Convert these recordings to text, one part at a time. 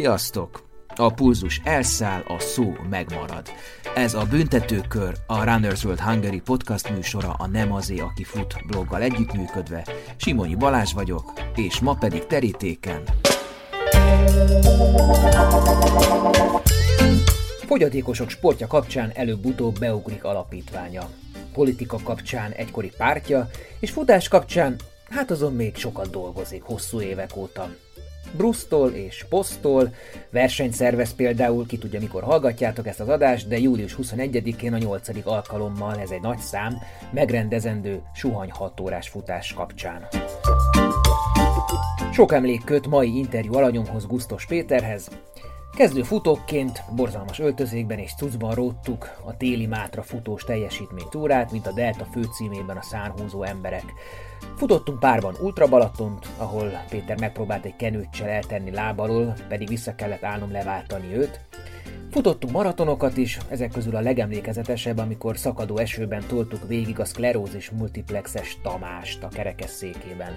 Sziasztok! A pulzus elszáll, a szó megmarad. Ez a Büntetőkör, a Runners World Hungary podcast műsora a Nem azé, aki fut bloggal együttműködve. Simonyi Balázs vagyok, és ma pedig terítéken. Fogyatékosok sportja kapcsán előbb-utóbb beugrik alapítványa. Politika kapcsán egykori pártja, és futás kapcsán hát azon még sokat dolgozik hosszú évek óta. Brusztól és Posztól versenyt szervez például, ki tudja mikor hallgatjátok ezt az adást, de július 21-én a 8. alkalommal, ez egy nagy szám, megrendezendő suhany 6 órás futás kapcsán. Sok emlék köt mai interjú alanyomhoz Gusztos Péterhez, Kezdő futókként borzalmas öltözékben és cuccban róttuk a téli Mátra futós teljesítménytúrát, mint a Delta főcímében a szárhúzó emberek. Futottunk párban Ultra Balatont, ahol Péter megpróbált egy kenőccsel eltenni lábalól, pedig vissza kellett állnom leváltani őt. Futottunk maratonokat is, ezek közül a legemlékezetesebb, amikor szakadó esőben toltuk végig a szklerózis multiplexes Tamást a kerekesszékében.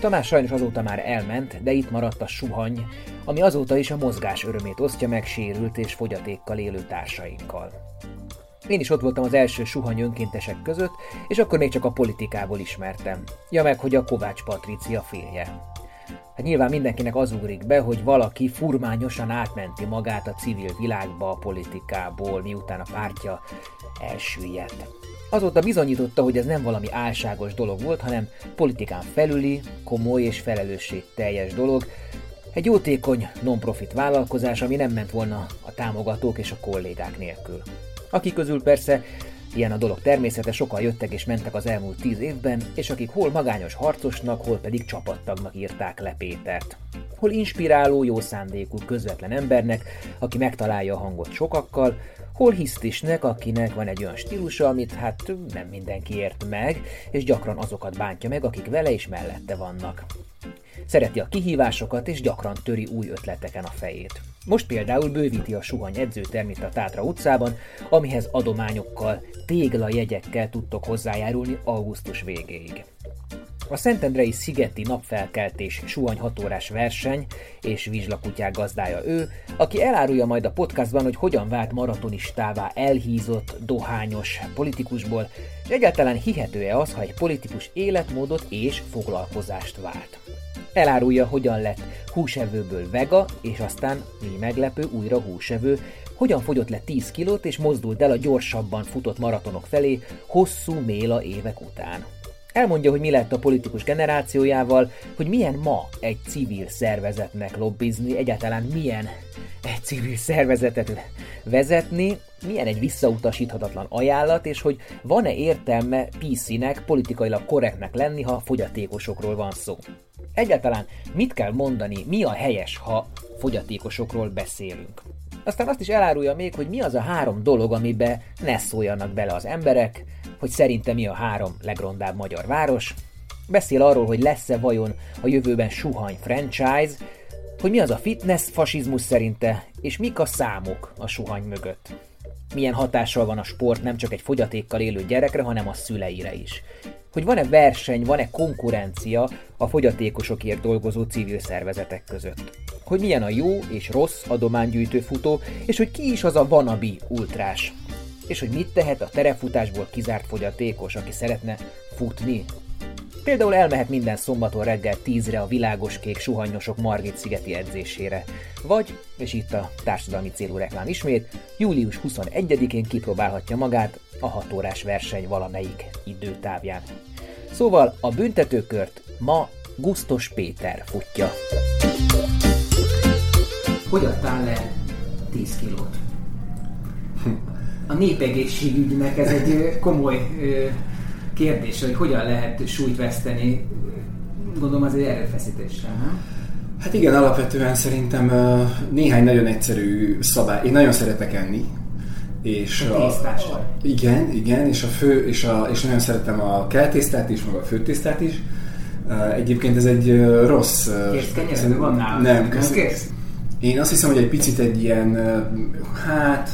Tamás sajnos azóta már elment, de itt maradt a suhany, ami azóta is a mozgás örömét osztja meg sérült és fogyatékkal élő társainkkal. Én is ott voltam az első suhany önkéntesek között, és akkor még csak a politikából ismertem. Ja meg, hogy a Kovács Patricia férje. Hát nyilván mindenkinek az ugrik be, hogy valaki furmányosan átmenti magát a civil világba a politikából, miután a pártja elsüllyedt. Azóta bizonyította, hogy ez nem valami álságos dolog volt, hanem politikán felüli, komoly és felelősségteljes dolog, egy jótékony non-profit vállalkozás, ami nem ment volna a támogatók és a kollégák nélkül. Akik közül persze Ilyen a dolog természete, sokan jöttek és mentek az elmúlt tíz évben, és akik hol magányos harcosnak, hol pedig csapattagnak írták le Pétert. Hol inspiráló, jó szándékú, közvetlen embernek, aki megtalálja a hangot sokakkal, hol hisztisnek, akinek van egy olyan stílusa, amit hát nem mindenki ért meg, és gyakran azokat bántja meg, akik vele és mellette vannak. Szereti a kihívásokat, és gyakran töri új ötleteken a fejét. Most például bővíti a suhany edzőtermit a Tátra utcában, amihez adományokkal, téglajegyekkel tudtok hozzájárulni augusztus végéig. A Szentendrei Szigeti napfelkeltés suhany hatórás verseny és vizslakutyák gazdája ő, aki elárulja majd a podcastban, hogy hogyan vált maratonistává elhízott, dohányos politikusból, és egyáltalán hihető-e az, ha egy politikus életmódot és foglalkozást vált. Elárulja, hogyan lett húsevőből vega, és aztán, mi meglepő, újra húsevő, hogyan fogyott le 10 kilót, és mozdult el a gyorsabban futott maratonok felé hosszú méla évek után. Elmondja, hogy mi lett a politikus generációjával, hogy milyen ma egy civil szervezetnek lobbizni, egyáltalán milyen egy civil szervezetet vezetni, milyen egy visszautasíthatatlan ajánlat, és hogy van-e értelme PC-nek politikailag korrektnek lenni, ha fogyatékosokról van szó. Egyáltalán mit kell mondani, mi a helyes, ha fogyatékosokról beszélünk. Aztán azt is elárulja még, hogy mi az a három dolog, amibe ne szóljanak bele az emberek, hogy szerinte mi a három legrondább magyar város, beszél arról, hogy lesz-e vajon a jövőben suhany franchise, hogy mi az a fitness fasizmus szerinte, és mik a számok a suhany mögött. Milyen hatással van a sport nem csak egy fogyatékkal élő gyerekre, hanem a szüleire is hogy van-e verseny, van-e konkurencia a fogyatékosokért dolgozó civil szervezetek között. Hogy milyen a jó és rossz adománygyűjtő futó, és hogy ki is az a vanabi ultrás. És hogy mit tehet a terefutásból kizárt fogyatékos, aki szeretne futni. Például elmehet minden szombaton reggel 10-re a világos kék suhanyosok Margit szigeti edzésére. Vagy, és itt a társadalmi célú reklám ismét, július 21-én kipróbálhatja magát a 6 órás verseny valamelyik időtávján. Szóval a büntetőkört ma Gusztos Péter futja. Hogy adtál le 10 kilót? A népegészségügynek ez egy komoly kérdés, hogy hogyan lehet súlyt veszteni. Gondolom az egy erőfeszítéssel, nem? Hát igen, alapvetően szerintem néhány nagyon egyszerű szabály. Én nagyon szeretek enni, és a, a, igen, igen, és, a fő, és, a, és nagyon szeretem a keltésztát is, meg a főtésztát is. Egyébként ez egy rossz... Kész kenyered van nálam? Nem, kösz. Én azt hiszem, hogy egy picit egy ilyen, hát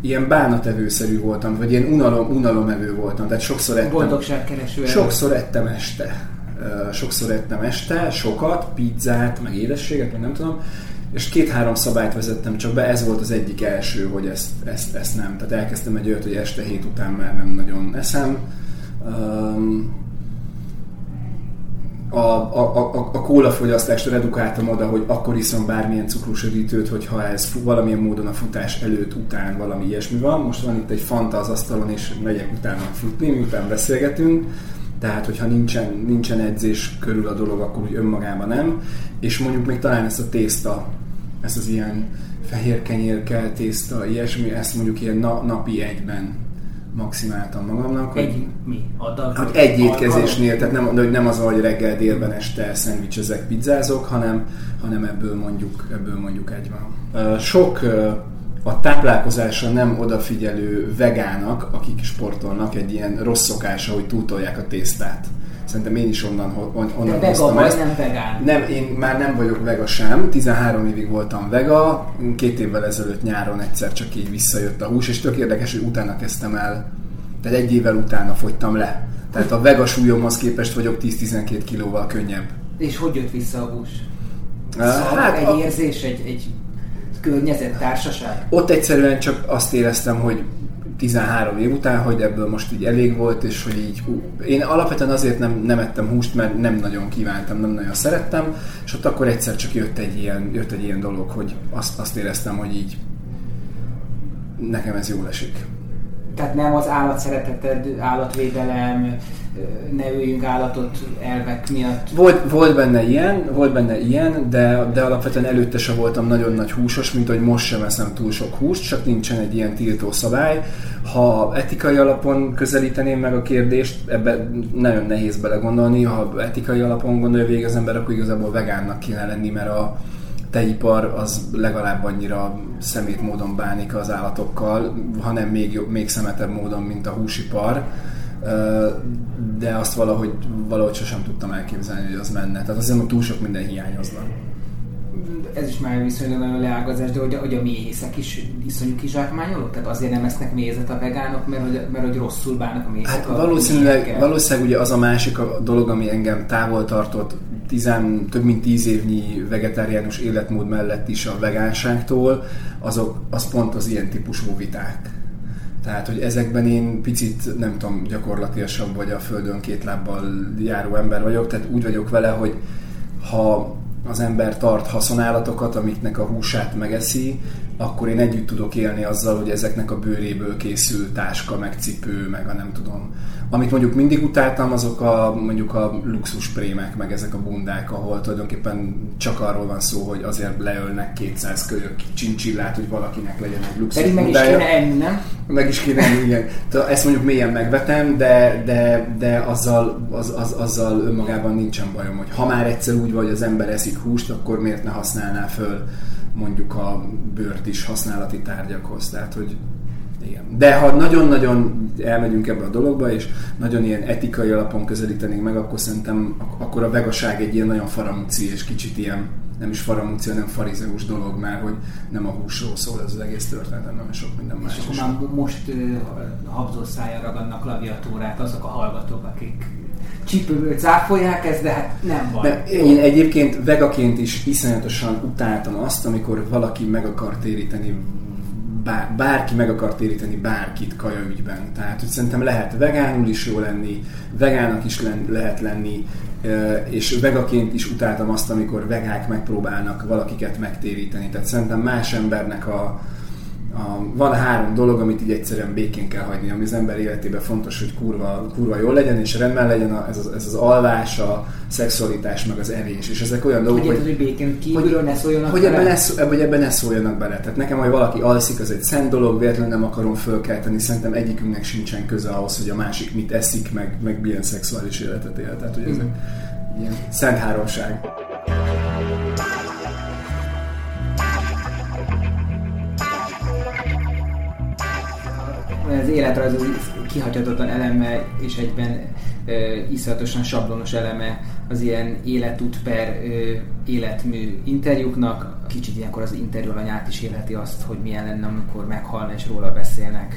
ilyen bánatevőszerű voltam, vagy ilyen unalom, unalomevő voltam, tehát sokszor ettem. Boldogságkereső. Sokszor ettem este sokszor ettem este, sokat, pizzát, meg édességet, meg nem tudom, és két-három szabályt vezettem csak be, ez volt az egyik első, hogy ezt, ezt, ezt nem. Tehát elkezdtem egy olyat, hogy este hét után már nem nagyon eszem. Um, a, a, a, a kólafogyasztást redukáltam oda, hogy akkor iszom bármilyen cukrusödítőt, hogyha ez valamilyen módon a futás előtt, után valami ilyesmi van. Most van itt egy fanta az asztalon, és megyek utána futni, miután beszélgetünk. Tehát, hogyha nincsen, nincsen edzés körül a dolog, akkor úgy önmagában nem. És mondjuk még talán ezt a tészta, ez az ilyen fehér kenyérkel tészta, ilyesmi, ezt mondjuk ilyen na, napi egyben maximáltam magamnak. Egy hogy, mi? Adag? Hát egy étkezésnél, tehát nem, hogy nem az, hogy reggel, délben, este szendvicsezek, pizzázok, hanem, hanem ebből mondjuk, ebből mondjuk egy van. Sok a táplálkozásra nem odafigyelő vegának, akik sportolnak, egy ilyen rossz szokása, hogy túltolják a tésztát. Szerintem én is onnan, on, onnan De vega vagy, ezt. nem vegán? Nem, én már nem vagyok vega sem. 13 évig voltam vega. Két évvel ezelőtt nyáron egyszer csak így visszajött a hús, és tök érdekes, hogy utána kezdtem el. Tehát egy évvel utána fogytam le. Tehát a vega súlyomhoz képest vagyok 10-12 kilóval könnyebb. És hogy jött vissza a hús? Szóval hát egy a... érzés, egy, egy környezet, társaság? Ott egyszerűen csak azt éreztem, hogy 13 év után, hogy ebből most így elég volt, és hogy így, hú, én alapvetően azért nem, nem ettem húst, mert nem nagyon kívántam, nem nagyon szerettem, és ott akkor egyszer csak jött egy ilyen, jött egy ilyen dolog, hogy azt, azt éreztem, hogy így nekem ez jól esik. Tehát nem az állatszereteted, állatvédelem, ne öljünk állatot elvek miatt. Volt, volt benne ilyen, volt benne ilyen, de, de alapvetően előtte sem voltam nagyon nagy húsos, mint hogy most sem eszem túl sok húst, csak nincsen egy ilyen tiltó szabály. Ha etikai alapon közelíteném meg a kérdést, ebbe nagyon nehéz belegondolni, ha etikai alapon gondolja végig az ember, akkor igazából vegánnak kéne lenni, mert a, tejipar az legalább annyira szemét módon bánik az állatokkal, hanem még, még szemetebb módon, mint a húsipar de azt valahogy, valahogy sosem tudtam elképzelni, hogy az menne. Tehát azért, hogy túl sok minden hiányozna. Ez is már viszonylag nagyon leágazás, de hogy, hogy a méhészek is iszonyú kizsákmányolók? Tehát azért nem esznek mézet a vegánok, mert hogy, mert hogy rosszul bánnak a méhészek? Hát valószínűleg, valószínűleg ugye az a másik a dolog, ami engem távol tartott tizen, több mint tíz évnyi vegetáriánus életmód mellett is a vegánságtól, azok, az pont az ilyen típusú viták tehát, hogy ezekben én picit, nem tudom, gyakorlatilasabb vagy a földön két lábbal járó ember vagyok, tehát úgy vagyok vele, hogy ha az ember tart haszonállatokat, amiknek a húsát megeszi, akkor én együtt tudok élni azzal, hogy ezeknek a bőréből készül táska, meg cipő, meg a nem tudom. Amit mondjuk mindig utáltam, azok a mondjuk a luxus prémek, meg ezek a bundák, ahol tulajdonképpen csak arról van szó, hogy azért leölnek 200 kölyök csincsillát, hogy valakinek legyen egy luxus Pedig meg is kéne enni, nem? Meg is kéne enni, igen. Ezt mondjuk mélyen megvetem, de, de, de azzal, az, az, azzal önmagában nincsen bajom, hogy ha már egyszer úgy vagy, az ember eszik húst, akkor miért ne használná föl mondjuk a bőrt is használati tárgyakhoz. Tehát, hogy igen. De ha nagyon-nagyon elmegyünk ebbe a dologba, és nagyon ilyen etikai alapon közelítenénk meg, akkor szerintem akkor a vegaság egy ilyen nagyon faramúci, és kicsit ilyen nem is faramúci, hanem farizeus dolog már, hogy nem a húsról szól ez az egész történet, hanem sok minden más és már most uh, habzószájjal ragadnak klaviatúrát azok a hallgatók, akik csípőből cáfolják ezt, de hát nem van. De én egyébként vegaként is iszonyatosan utáltam azt, amikor valaki meg akar téríteni bár, bárki meg akar téríteni bárkit kaja ügyben. Tehát, hogy szerintem lehet vegánul is jó lenni, vegának is len, lehet lenni, és vegaként is utáltam azt, amikor vegák megpróbálnak valakiket megtéríteni. Tehát szerintem más embernek a, a, van három dolog, amit így egyszerűen békén kell hagyni, ami az ember életében fontos, hogy kurva, kurva jól legyen, és rendben legyen a, ez, az, ez az alvás, a szexualitás, meg az evés. És ezek olyan dolgok, hogy, hogy, hogy békén kívülről hogy, ne szóljanak hogy ebben, ne, hogy ebben ne szóljanak bele. Tehát nekem, hogy valaki alszik, az egy szent dolog, véletlenül nem akarom fölkelteni. Szerintem egyikünknek sincsen köze ahhoz, hogy a másik mit eszik, meg, meg milyen szexuális életet él. Tehát, hogy ezek mm. ilyen szent háromság. Az életrajz az kihagyhatatlan eleme és egyben e, iszonyatosan sablonos eleme az ilyen életút per ö, életmű interjúknak. Kicsit ilyenkor az interjú alanyát is élheti azt, hogy milyen lenne, amikor meghalna és róla beszélnek.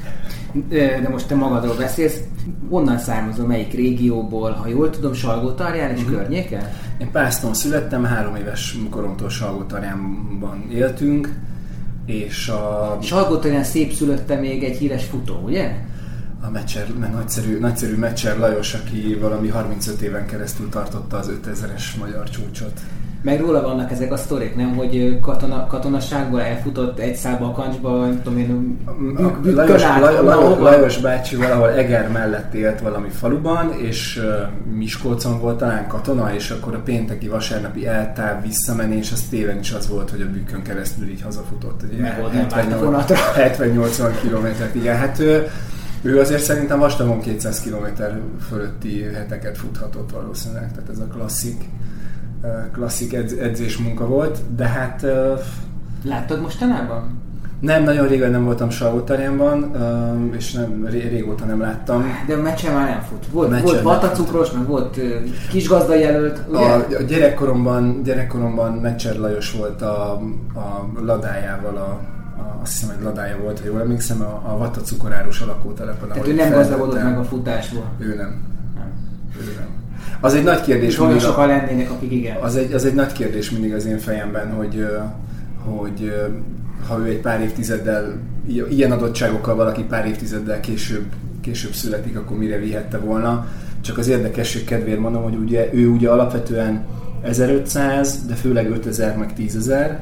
De most te magadról beszélsz. Onnan származom, melyik régióból, ha jól tudom, Salgótarján és uh-huh. környéke? Én Pászton születtem, három éves koromtól Salgótarjánban éltünk, és a... Salgótarján szép szülötte még egy híres futó, ugye? a Mecser, nagyszerű, nagyszerű Mecser Lajos, aki valami 35 éven keresztül tartotta az 5000-es magyar csúcsot. Meg róla vannak ezek a sztorik, nem? Hogy katona, katonaságból elfutott egy szába a kancsba, nem tudom én, bük, Lajos, Lajos, Lajos, Lajos bácsi valahol Eger mellett élt valami faluban, és uh, Miskolcon volt talán katona, és akkor a pénteki vasárnapi eltáv visszamenés, az téven is az volt, hogy a bükkön keresztül így hazafutott. 70-80 kilométert, igen. Hát ő azért szerintem vastagon 200 km fölötti heteket futhatott valószínűleg, tehát ez a klasszik, klasszik edz, edzés munka volt, de hát... Láttad mostanában? Nem, nagyon régen nem voltam Salgótarjánban, és nem, régóta nem láttam. De a meccsen már nem fut. Volt, volt vatacukros, meg volt kisgazda jelölt, ugye? A, a gyerekkoromban, gyerekkoromban Meccser Lajos volt a, a ladájával a azt hiszem, hogy ladája volt, ha jól emlékszem, a, a Vata cukorárus alakótelepen. Tehát ő nem gazdagodott meg a futásból. Ő nem. nem. Ő nem. Az egy nagy kérdés. Olyan sokan lennének, akik igen. Az egy, az egy nagy kérdés mindig az én fejemben, hogy, hogy ha ő egy pár évtizeddel, ilyen adottságokkal valaki pár évtizeddel később, később születik, akkor mire vihette volna. Csak az érdekesség kedvéért mondom, hogy ugye ő ugye alapvetően 1500, de főleg 5000 meg 10000,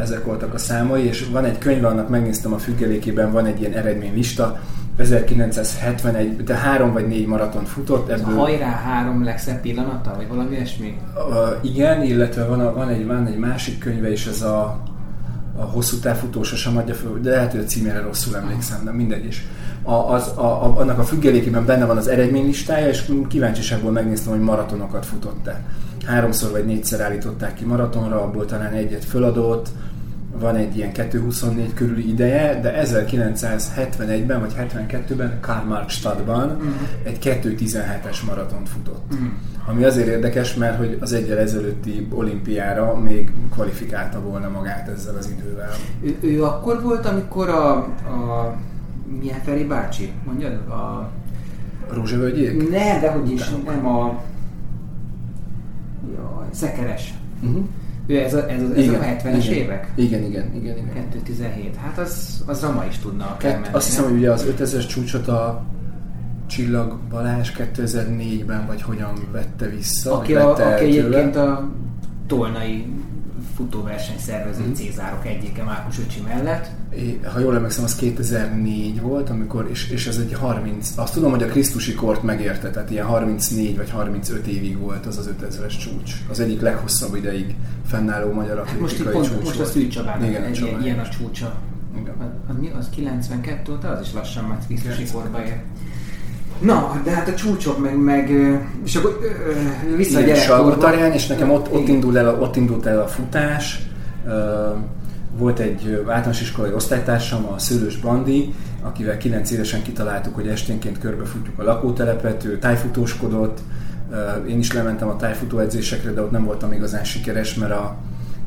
ezek voltak a számai, és van egy könyv, annak megnéztem a függelékében, van egy ilyen eredménylista, 1971, de három vagy négy maratont futott. Ebből... Hajrá három legszebb pillanata, vagy valami ilyesmi? Uh, igen, illetve van, a, van, egy, van egy másik könyve is, ez a, a hosszú távfutó sosem adja föl, de lehet, hogy a címére rosszul emlékszem, de mindegy is. A, az, a, a, annak a függelékében benne van az eredménylistája, és kíváncsiságból megnéztem, hogy maratonokat futott-e háromszor vagy négyszer állították ki maratonra, abból talán egyet föladott, van egy ilyen 2.24 körüli ideje, de 1971-ben vagy 72-ben Karl-Marx-stadtban uh-huh. egy 2.17-es maratont futott. Uh-huh. Ami azért érdekes, mert hogy az egyel ezelőtti olimpiára még kvalifikálta volna magát ezzel az idővel. Ő, ő akkor volt, amikor a, a milyen Feri bácsi, mondjad? A... Rózsavölgyék? Ne, de hogy is, nem a Szekeres. Uh-huh. Ő ez a, ez, ez igen, a 70-es igen. évek? Igen, igen, igen. igen. 217. Hát az, az Rama is tudna Kett, menni, Azt hiszem, hogy ugye az 5000-es csúcsot a Csillag Balázs 2004-ben vagy hogyan vette vissza. Aki, a, aki egyébként a tolnai futóverseny szervező mm. Cézárok egyike Márkus öcsi mellett. É, ha jól emlékszem, az 2004 volt, amikor, és, és ez egy 30, azt tudom, hogy a Krisztusi kort megérte, tehát ilyen 34 vagy 35 évig volt az az 5000-es csúcs. Az egyik leghosszabb ideig fennálló magyar atlétikai most csúcs pont, volt. Most a Szűcs Csabának egy ilyen, ilyen a csúcsa. Igen. Az, mi? Az 92 óta? Az is lassan már Krisztusi korba ér. Na, de hát a csúcsok meg, meg és akkor vissza Igen, a gyerekkorba. és nekem ott, ott, indul el, ott indult el a futás. Volt egy általános iskolai osztálytársam, a Szőlős Bandi, akivel 9 évesen kitaláltuk, hogy esténként körbefutjuk a lakótelepet, ő tájfutóskodott, én is lementem a tájfutó edzésekre, de ott nem voltam igazán sikeres, mert a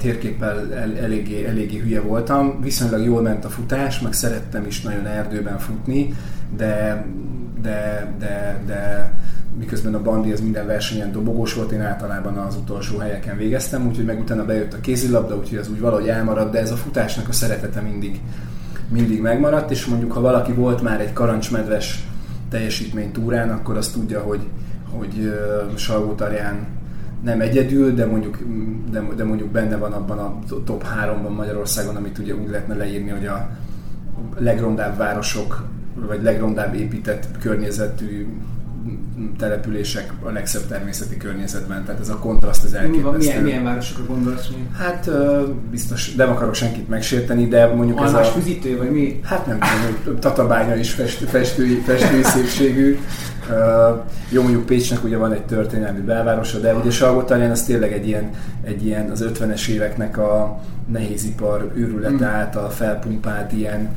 térképpel el, eléggé, eléggé hülye voltam. Viszonylag jól ment a futás, meg szerettem is nagyon erdőben futni, de de, de, de miközben a bandi az minden versenyen dobogós volt, én általában az utolsó helyeken végeztem, úgyhogy meg utána bejött a kézilabda, úgyhogy az úgy valahogy elmaradt, de ez a futásnak a szeretete mindig, mindig megmaradt, és mondjuk ha valaki volt már egy karancsmedves teljesítmény túrán, akkor azt tudja, hogy, hogy Salgótarján nem egyedül, de mondjuk, de, de mondjuk benne van abban a top 3-ban Magyarországon, amit ugye úgy lehetne leírni, hogy a legrondább városok vagy legrondább épített környezetű települések a legszebb természeti környezetben, tehát ez a kontraszt az elképesztő. Milyen, milyen városokra gondolsz? Hát biztos nem akarok senkit megsérteni, de mondjuk Almás ez a... füzítő, vagy mi? Hát nem tudom, Tatabánya is festő, festői, festői szépségű. jó, mondjuk Pécsnek ugye van egy történelmi belvárosa, de ugye Salgótarján az tényleg egy ilyen, egy ilyen az 50-es éveknek a nehézipar őrülete mm. által felpumpált ilyen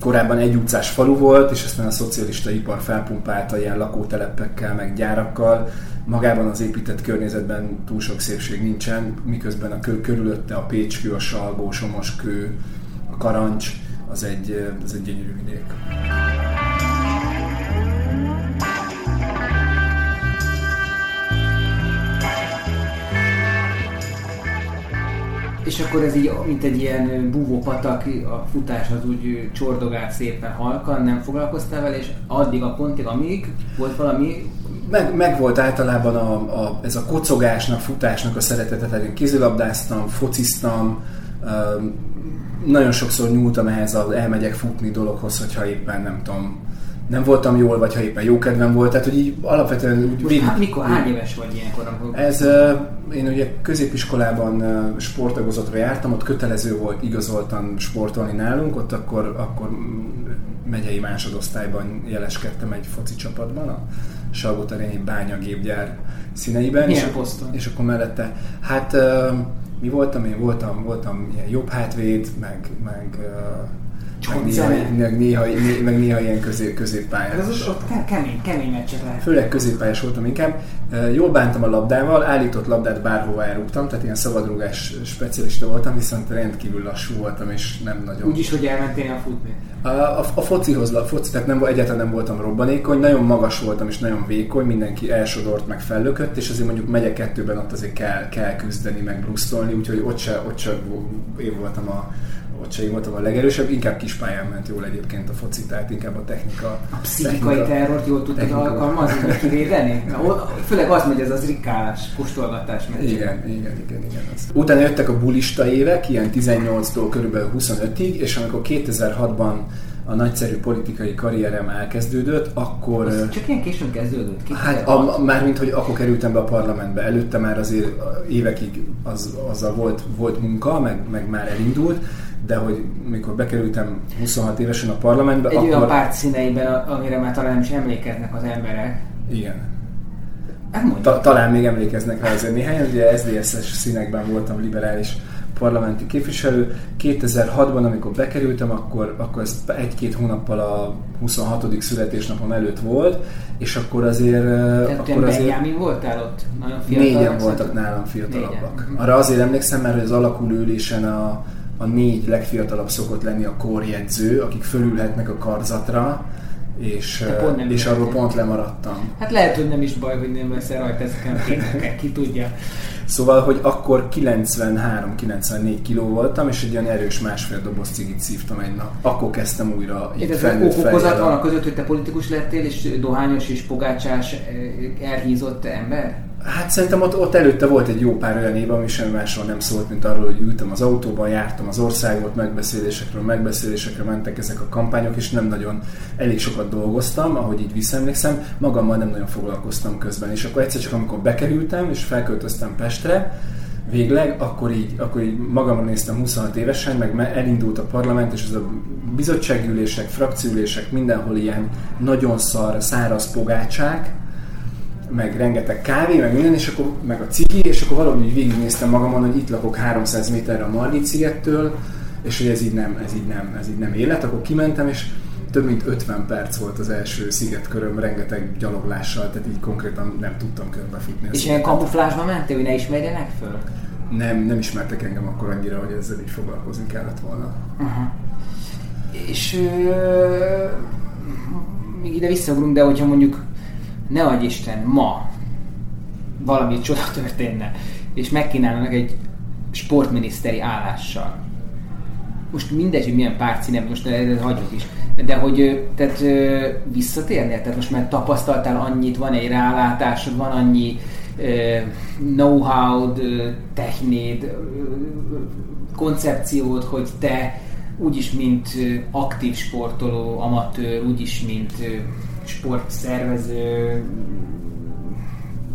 korábban egy utcás falu volt, és aztán a szocialista ipar felpumpálta ilyen lakótelepekkel, meg gyárakkal. Magában az épített környezetben túl sok szépség nincsen, miközben a kö, körülötte a Pécskő, a Salgó, Somoskő, a Karancs, az egy, az egy gyönyörű vidék. És akkor ez így, mint egy ilyen búvópatak, a futás az úgy csordogált szépen halkan, nem foglalkoztál vele, és addig a pontig, amíg volt valami? Meg, meg volt általában a, a, ez a kocogásnak, futásnak a szeretete, tehát én kézilabdáztam, fociztam, nagyon sokszor nyúltam ehhez az elmegyek futni dologhoz, hogyha éppen nem tudom, nem voltam jól, vagy ha éppen jó kedvem volt, tehát hogy így alapvetően úgy végig... Hát mikor, hány éves vagy ilyenkor? Amikor... Ez, én ugye középiskolában sportagozatra jártam, ott kötelező volt igazoltan sportolni nálunk, ott akkor, akkor megyei másodosztályban jeleskedtem egy foci csapatban, a Salgótarjányi bányagépgyár színeiben. Milyen és, poszton? És akkor mellette, hát mi voltam, én voltam, voltam ilyen jobb hátvéd, meg, meg meg néha, meg, néha, meg néha ilyen közé, középpályás. Ez az ott kemény, kemény meccsek lehet. Főleg középpályás voltam inkább. Jól bántam a labdával, állított labdát bárhova elrúgtam, tehát ilyen szabadrúgás specialista voltam, viszont rendkívül lassú voltam, és nem nagyon... Úgyis, hogy elmentél a futni? A, a, a focihoz, a foci, tehát nem, egyáltalán nem voltam robbanékony, nagyon magas voltam és nagyon vékony, mindenki elsodort, meg fellökött, és azért mondjuk megyek kettőben ott azért kell, kell küzdeni, meg brusztolni, úgyhogy ott se, ott se én voltam a, ott se voltam a legerősebb, inkább kis pályán ment jól egyébként a foci, tehát inkább a technika. A pszichikai technika, terrort jól tudtad alkalmazni, vagy kivédeni? Főleg az megy ez az rikálás, kóstolgatás megy. Igen, igen, igen, igen. Az. Utána jöttek a bulista évek, ilyen 18-tól körülbelül 25-ig, és amikor 2006-ban a nagyszerű politikai karrierem elkezdődött, akkor... Az csak ilyen későn kezdődött? Hát a, mármint, hogy akkor kerültem be a parlamentbe. Előtte már azért évekig az, azzal volt, volt munka, meg, meg már elindult, de hogy mikor bekerültem 26 évesen a parlamentbe, Egy akkor... olyan párt színeiben, amire már talán nem is emlékeznek az emberek. Igen. Hát Ta- talán még emlékeznek rá azért néhányan, ugye SZDSZ-es színekben voltam liberális parlamenti képviselő. 2006-ban, amikor bekerültem, akkor, akkor ez egy-két hónappal a 26. születésnapom előtt volt, és akkor azért... Tehát akkor azért Benjamin voltál ott? Nagyon Négyen voltak nálam fiatalabbak. Négyen. Arra azért emlékszem, mert az alakuló ülésen a, a négy legfiatalabb szokott lenni a korjegyző, akik fölülhetnek a karzatra, és, pont és arról pont lemaradtam. Hát lehet, hogy nem is baj, hogy nem veszel rajta ezeken a képeken, ki tudja. Szóval, hogy akkor 93-94 kiló voltam, és egy olyan erős másfél doboz cigit szívtam egy nap. Akkor kezdtem újra így felnőtt okozat van a között, hogy te politikus lettél, és dohányos és pogácsás, elhízott ember? Hát szerintem ott, ott előtte volt egy jó pár olyan év, ami semmi másról nem szólt, mint arról, hogy ültem az autóban, jártam az országot, megbeszélésekről, megbeszélésekre mentek ezek a kampányok, és nem nagyon, elég sokat dolgoztam, ahogy így visszaemlékszem, magammal nem nagyon foglalkoztam közben. És akkor egyszer csak amikor bekerültem, és felköltöztem Pestre, végleg, akkor így, akkor így magamra néztem 26 évesen, meg elindult a parlament, és az a bizottságülések, frakciülések, mindenhol ilyen nagyon szar, száraz pogácsák, meg rengeteg kávé, meg minden, és akkor meg a cigi, és akkor valahogy így végignéztem magamon, hogy itt lakok 300 méterre a Margit szigettől, és hogy ez így nem, ez így nem, ez így nem élet, akkor kimentem, és több mint 50 perc volt az első szigetköröm, rengeteg gyaloglással, tehát így konkrétan nem tudtam körbefutni. És ilyen kamuflásban mentél, hogy ne ismerjenek föl? Nem, nem ismertek engem akkor annyira, hogy ezzel így foglalkozni kellett volna. Uh-huh. És ö, még ide visszaugrunk, de hogyha mondjuk ne adj Isten, ma valami csoda történne, és megkínálnak egy sportminiszteri állással. Most mindegy, hogy milyen pártszínem, most hagyjuk is. De hogy tehát visszatérnél? Tehát most már tapasztaltál annyit, van egy rálátásod, van annyi know-how, technéd, koncepciód, hogy te úgyis, mint aktív sportoló, amatőr, úgyis, mint sportszervező,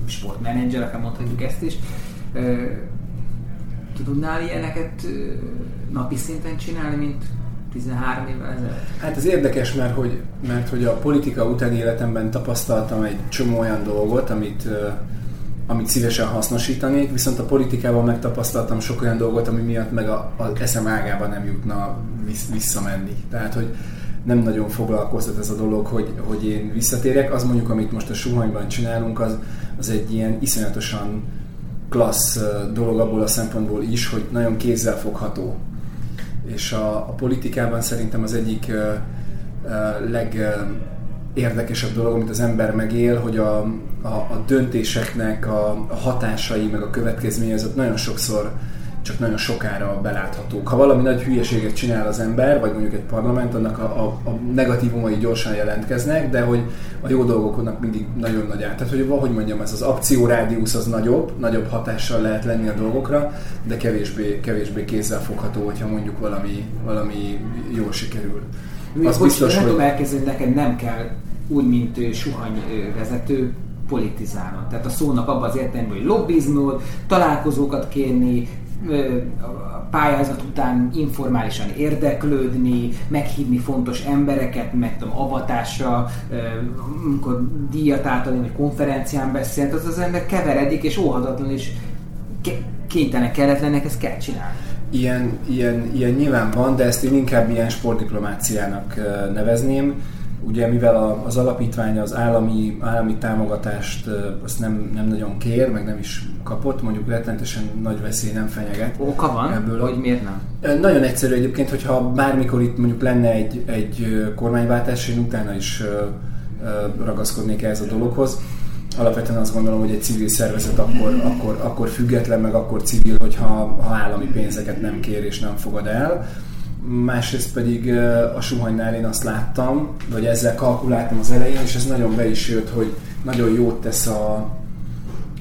sportmenedzser, akár mondhatjuk ezt is. Tudnál ilyeneket napi szinten csinálni, mint 13 évvel ezelőtt? Hát ez érdekes, mert hogy, mert hogy a politika utáni életemben tapasztaltam egy csomó olyan dolgot, amit, amit szívesen hasznosítanék, viszont a politikában megtapasztaltam sok olyan dolgot, ami miatt meg a, a eszem ágában nem jutna visszamenni. Tehát, hogy nem nagyon foglalkoztat ez a dolog, hogy, hogy én visszatérek. Az mondjuk, amit most a suhanyban csinálunk, az, az egy ilyen iszonyatosan klassz dolog abból a szempontból is, hogy nagyon kézzel fogható. És a, a politikában szerintem az egyik uh, uh, legérdekesebb dolog, amit az ember megél, hogy a, a, a döntéseknek a, a hatásai, meg a következményei azok nagyon sokszor csak nagyon sokára beláthatók. Ha valami nagy hülyeséget csinál az ember, vagy mondjuk egy parlament, annak a, a, a negatívumai gyorsan jelentkeznek, de hogy a jó dolgoknak mindig nagyon nagy át. Tehát, hogy hogy mondjam, ez az akciórádiusz az nagyobb, nagyobb hatással lehet lenni a dolgokra, de kevésbé, kevésbé kézzel fogható, hogyha mondjuk valami, valami jól sikerül. Mi, az biztos, nem hogy... tudom neked nem kell úgy, mint suhany vezető, politizálnod. Tehát a szónak abban az értelemben, hogy lobbiznod, találkozókat kérni, a pályázat után informálisan érdeklődni, meghívni fontos embereket, meg tudom, avatásra, amikor díjat átadni, vagy konferencián beszélt, az az ember keveredik, és óhatatlan, és kénytelen kelletlenek, ezt kell csinálni. Ilyen, ilyen, ilyen nyilván van, de ezt én inkább ilyen sportdiplomáciának nevezném ugye mivel az alapítvány az állami, állami támogatást azt nem, nem nagyon kér, meg nem is kapott, mondjuk rettenetesen nagy veszély nem fenyeget. Oka van, ebből hogy miért nem? Nagyon egyszerű egyébként, hogyha bármikor itt mondjuk lenne egy, egy kormányváltás, én utána is ragaszkodnék ehhez a dologhoz. Alapvetően azt gondolom, hogy egy civil szervezet akkor, akkor, akkor független, meg akkor civil, hogyha ha állami pénzeket nem kér és nem fogad el másrészt pedig a suhanynál én azt láttam, vagy ezzel kalkuláltam az elején, és ez nagyon be is jött, hogy nagyon jót tesz a,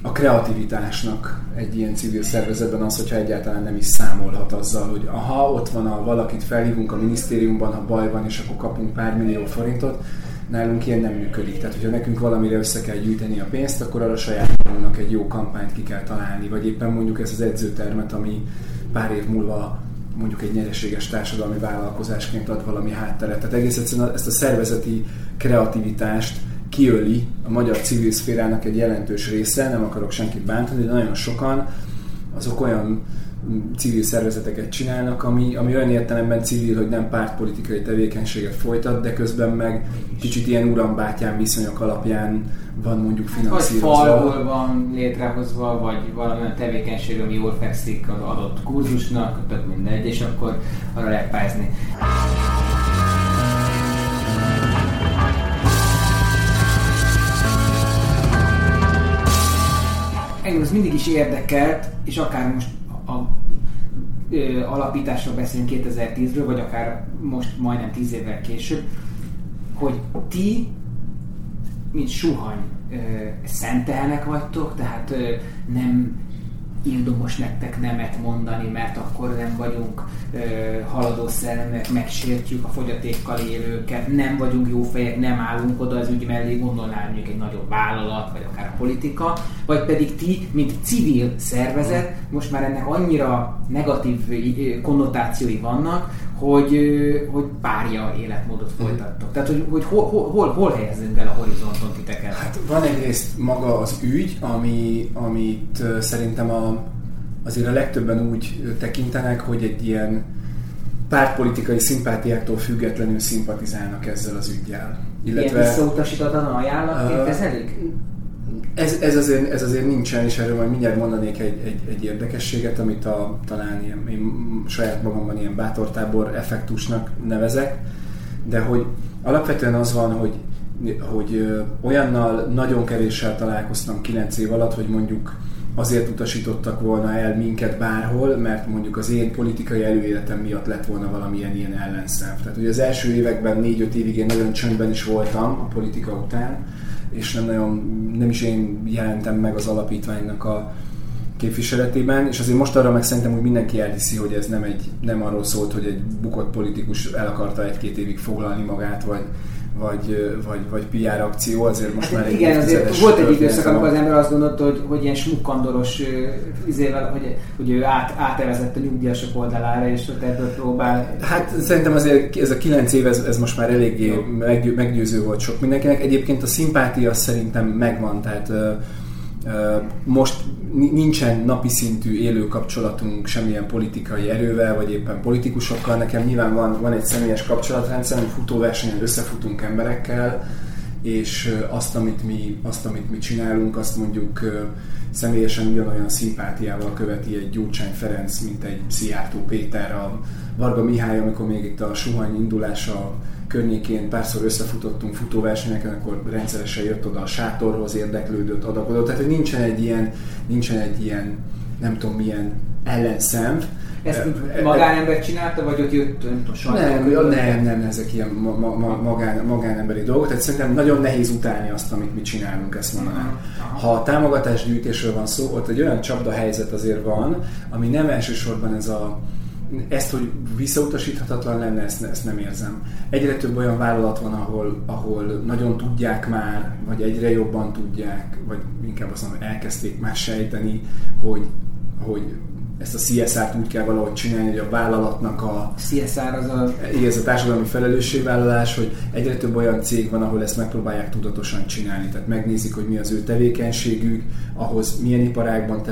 a kreativitásnak egy ilyen civil szervezetben az, hogyha egyáltalán nem is számolhat azzal, hogy ha ott van a valakit felhívunk a minisztériumban, ha baj van, és akkor kapunk pár millió forintot, nálunk ilyen nem működik. Tehát, hogyha nekünk valamire össze kell gyűjteni a pénzt, akkor arra saját magunknak egy jó kampányt ki kell találni, vagy éppen mondjuk ez az edzőtermet, ami pár év múlva mondjuk egy nyereséges társadalmi vállalkozásként ad valami hátteret. Tehát egész egyszerűen ezt a szervezeti kreativitást kiöli a magyar civil szférának egy jelentős része, nem akarok senkit bántani, de nagyon sokan azok olyan civil szervezeteket csinálnak, ami, ami olyan értelemben civil, hogy nem pártpolitikai tevékenységet folytat, de közben meg kicsit ilyen urambátyán viszonyok alapján van mondjuk finanszírozva. Vagy falból van létrehozva, vagy valamilyen tevékenység, ami jól fekszik az adott kurzusnak, tök mindegy, és akkor arra lehet pályázni. Engem ez mindig is érdekelt, és akár most a ö, alapításról beszélünk 2010-ről, vagy akár most majdnem 10 évvel később, hogy ti, mint suhany, szentelnek vagytok, tehát ö, nem ildomos nektek nemet mondani, mert akkor nem vagyunk ö, haladó szellemek, megsértjük a fogyatékkal élőket, nem vagyunk jó fejek, nem állunk oda az ügy mellé, gondolnál mondjuk egy nagyobb vállalat, vagy akár a politika, vagy pedig ti, mint civil szervezet, most már ennek annyira negatív konnotációi vannak, hogy, hogy párja életmódot folytattok. Tehát, hogy, hogy hol, hol, hol, helyezünk el a horizonton titeket? Hát van egyrészt maga az ügy, ami, amit szerintem a, azért a legtöbben úgy tekintenek, hogy egy ilyen pártpolitikai szimpátiáktól függetlenül szimpatizálnak ezzel az ügyjel. Illetve, Ilyen visszautasítatlan ajánlatként uh, kezelik? Ez, ez, azért, ez azért nincsen, és erről majd mindjárt mondanék egy, egy, egy érdekességet, amit a, talán ilyen, én saját magamban ilyen bátortábor effektusnak nevezek, de hogy alapvetően az van, hogy, hogy olyannal nagyon kevéssel találkoztam 9 év alatt, hogy mondjuk azért utasítottak volna el minket bárhol, mert mondjuk az én politikai előéletem miatt lett volna valamilyen ilyen ellenszáv. Tehát ugye az első években, négy-öt évig én nagyon csöndben is voltam a politika után, és nem nagyon, nem is én jelentem meg az alapítványnak a képviseletében, és azért most arra meg szerintem, hogy mindenki elhiszi, hogy ez nem, egy, nem arról szólt, hogy egy bukott politikus el akarta egy-két évig foglalni magát, vagy, vagy, vagy, vagy PR akció, azért most hát már Igen, azért volt egy időszak, amikor az ember azt gondolta, hogy, hogy ilyen smukkandoros izével, hogy, hogy ő át, átevezett a nyugdíjasok oldalára, és ott ebből próbál. Hát szerintem azért ez a kilenc év, ez, ez most már eléggé meggyőző volt sok mindenkinek. Egyébként a szimpátia szerintem megvan, tehát Most nincsen napi szintű élő kapcsolatunk semmilyen politikai erővel, vagy éppen politikusokkal. Nekem nyilván van, van egy személyes kapcsolatrendszer, hogy futóversenyen összefutunk emberekkel, és azt, amit mi, azt, amit mi csinálunk, azt mondjuk személyesen ugyanolyan szimpátiával követi egy Gyurcsány Ferenc, mint egy Szijjártó Péter, a Varga Mihály, amikor még itt a suhany indulása környékén párszor összefutottunk futóversenyeken, akkor rendszeresen jött oda a sátorhoz, érdeklődött, adakodott. Tehát, hogy nincsen egy ilyen, nincsen egy ilyen nem tudom milyen ellenszem. Ezt magánember csinálta, vagy ott jött nem tudom, nem, nem, nem, nem, ezek ilyen ma, ma, ma, magán, magánemberi dolgok, tehát szerintem nagyon nehéz utálni azt, amit mi csinálunk, ezt mondanám. Ha a támogatásgyűjtésről van szó, ott egy olyan csapda helyzet azért van, ami nem elsősorban ez a ezt, hogy visszautasíthatatlan lenne, ezt, ezt nem érzem. Egyre több olyan vállalat van, ahol, ahol nagyon tudják már, vagy egyre jobban tudják, vagy inkább azt mondom, elkezdték már sejteni, hogy, hogy ezt a CSR-t úgy kell valahogy csinálni, hogy a vállalatnak a... CSR az a... Igen, ez a társadalmi felelősségvállalás, hogy egyre több olyan cég van, ahol ezt megpróbálják tudatosan csinálni. Tehát megnézik, hogy mi az ő tevékenységük, ahhoz milyen iparágban,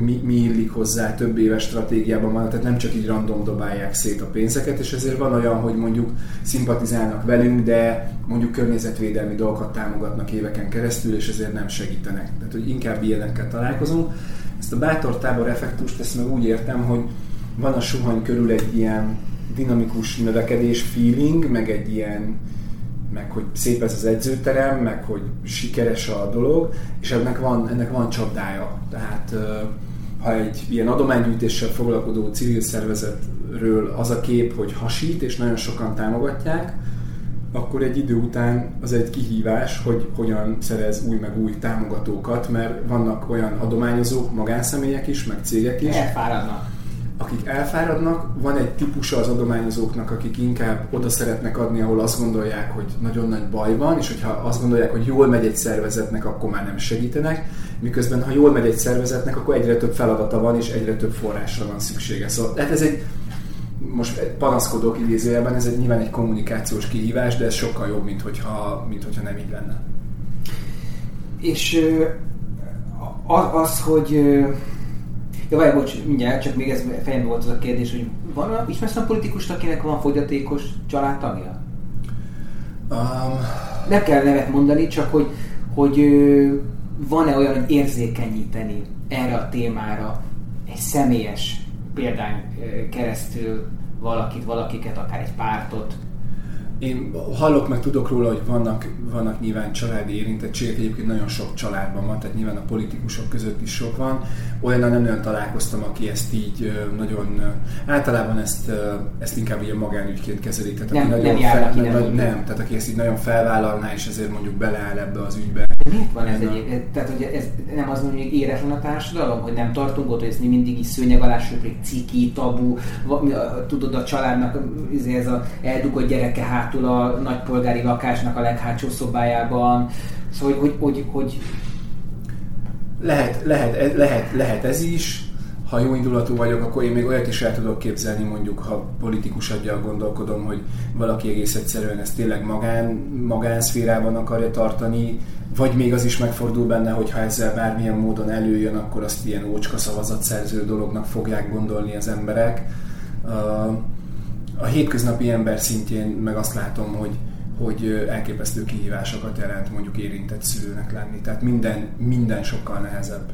mi, mi illik hozzá, több éves stratégiában van, tehát nem csak így random dobálják szét a pénzeket, és ezért van olyan, hogy mondjuk szimpatizálnak velünk, de mondjuk környezetvédelmi dolgokat támogatnak éveken keresztül, és ezért nem segítenek. Tehát, hogy inkább ilyenekkel találkozunk. Ezt a bátor tábor effektust, ezt meg úgy értem, hogy van a suhany körül egy ilyen dinamikus növekedés feeling, meg egy ilyen meg hogy szép ez az edzőterem, meg hogy sikeres a dolog, és ennek van, ennek van csapdája. Tehát ha egy ilyen adománygyűjtéssel foglalkozó civil szervezetről az a kép, hogy hasít, és nagyon sokan támogatják, akkor egy idő után az egy kihívás, hogy hogyan szerez új meg új támogatókat, mert vannak olyan adományozók, magánszemélyek is, meg cégek is. Elfáradnak. Akik elfáradnak, van egy típusa az adományozóknak, akik inkább oda szeretnek adni, ahol azt gondolják, hogy nagyon nagy baj van, és hogyha azt gondolják, hogy jól megy egy szervezetnek, akkor már nem segítenek, miközben ha jól megy egy szervezetnek, akkor egyre több feladata van, és egyre több forrásra van szüksége. Szóval hát ez egy most panaszkodok idézőjelben, ez egy, nyilván egy kommunikációs kihívás, de ez sokkal jobb, mint hogyha, mint hogyha nem így lenne. És az, hogy Ja, várj, bocs, mindjárt, csak még ez fejemben volt az a kérdés, hogy van, ismersz a politikust, akinek van fogyatékos családtagja? Um... Nem kell nevet mondani, csak hogy, hogy van-e olyan, hogy érzékenyíteni erre a témára egy személyes példán keresztül valakit, valakiket, akár egy pártot, én hallok meg tudok róla, hogy vannak, vannak nyilván családi érintettségek, egyébként nagyon sok családban van, tehát nyilván a politikusok között is sok van. Olyan nem nagyon találkoztam, aki ezt így nagyon, általában ezt, ezt inkább ilyen magánügyként kezeli. Tehát nem, aki nagyon nem, fel, nem, nem, nem, tehát aki ezt így nagyon felvállalná, és ezért mondjuk beleáll ebbe az ügybe. Miért van ez egy, tehát hogy ez nem az mondjuk éretlen a társadalom, hogy nem tartunk ott, hogy ez mindig is szőnyeg alá söprik, ciki, tabu, tudod a családnak izé ez a eldugott gyereke hátul a nagypolgári lakásnak a leghátsó szobájában, szóval hogy, hogy, hogy lehet, lehet, lehet, lehet ez is, ha jó indulatú vagyok, akkor én még olyat is el tudok képzelni, mondjuk, ha politikus adja gondolkodom, hogy valaki egész egyszerűen ezt tényleg magán, magánszférában akarja tartani, vagy még az is megfordul benne, hogy ha ezzel bármilyen módon előjön, akkor azt ilyen ócska szavazatszerző dolognak fogják gondolni az emberek. A hétköznapi ember szintjén meg azt látom, hogy, hogy elképesztő kihívásokat jelent mondjuk érintett szülőnek lenni. Tehát minden, minden sokkal nehezebb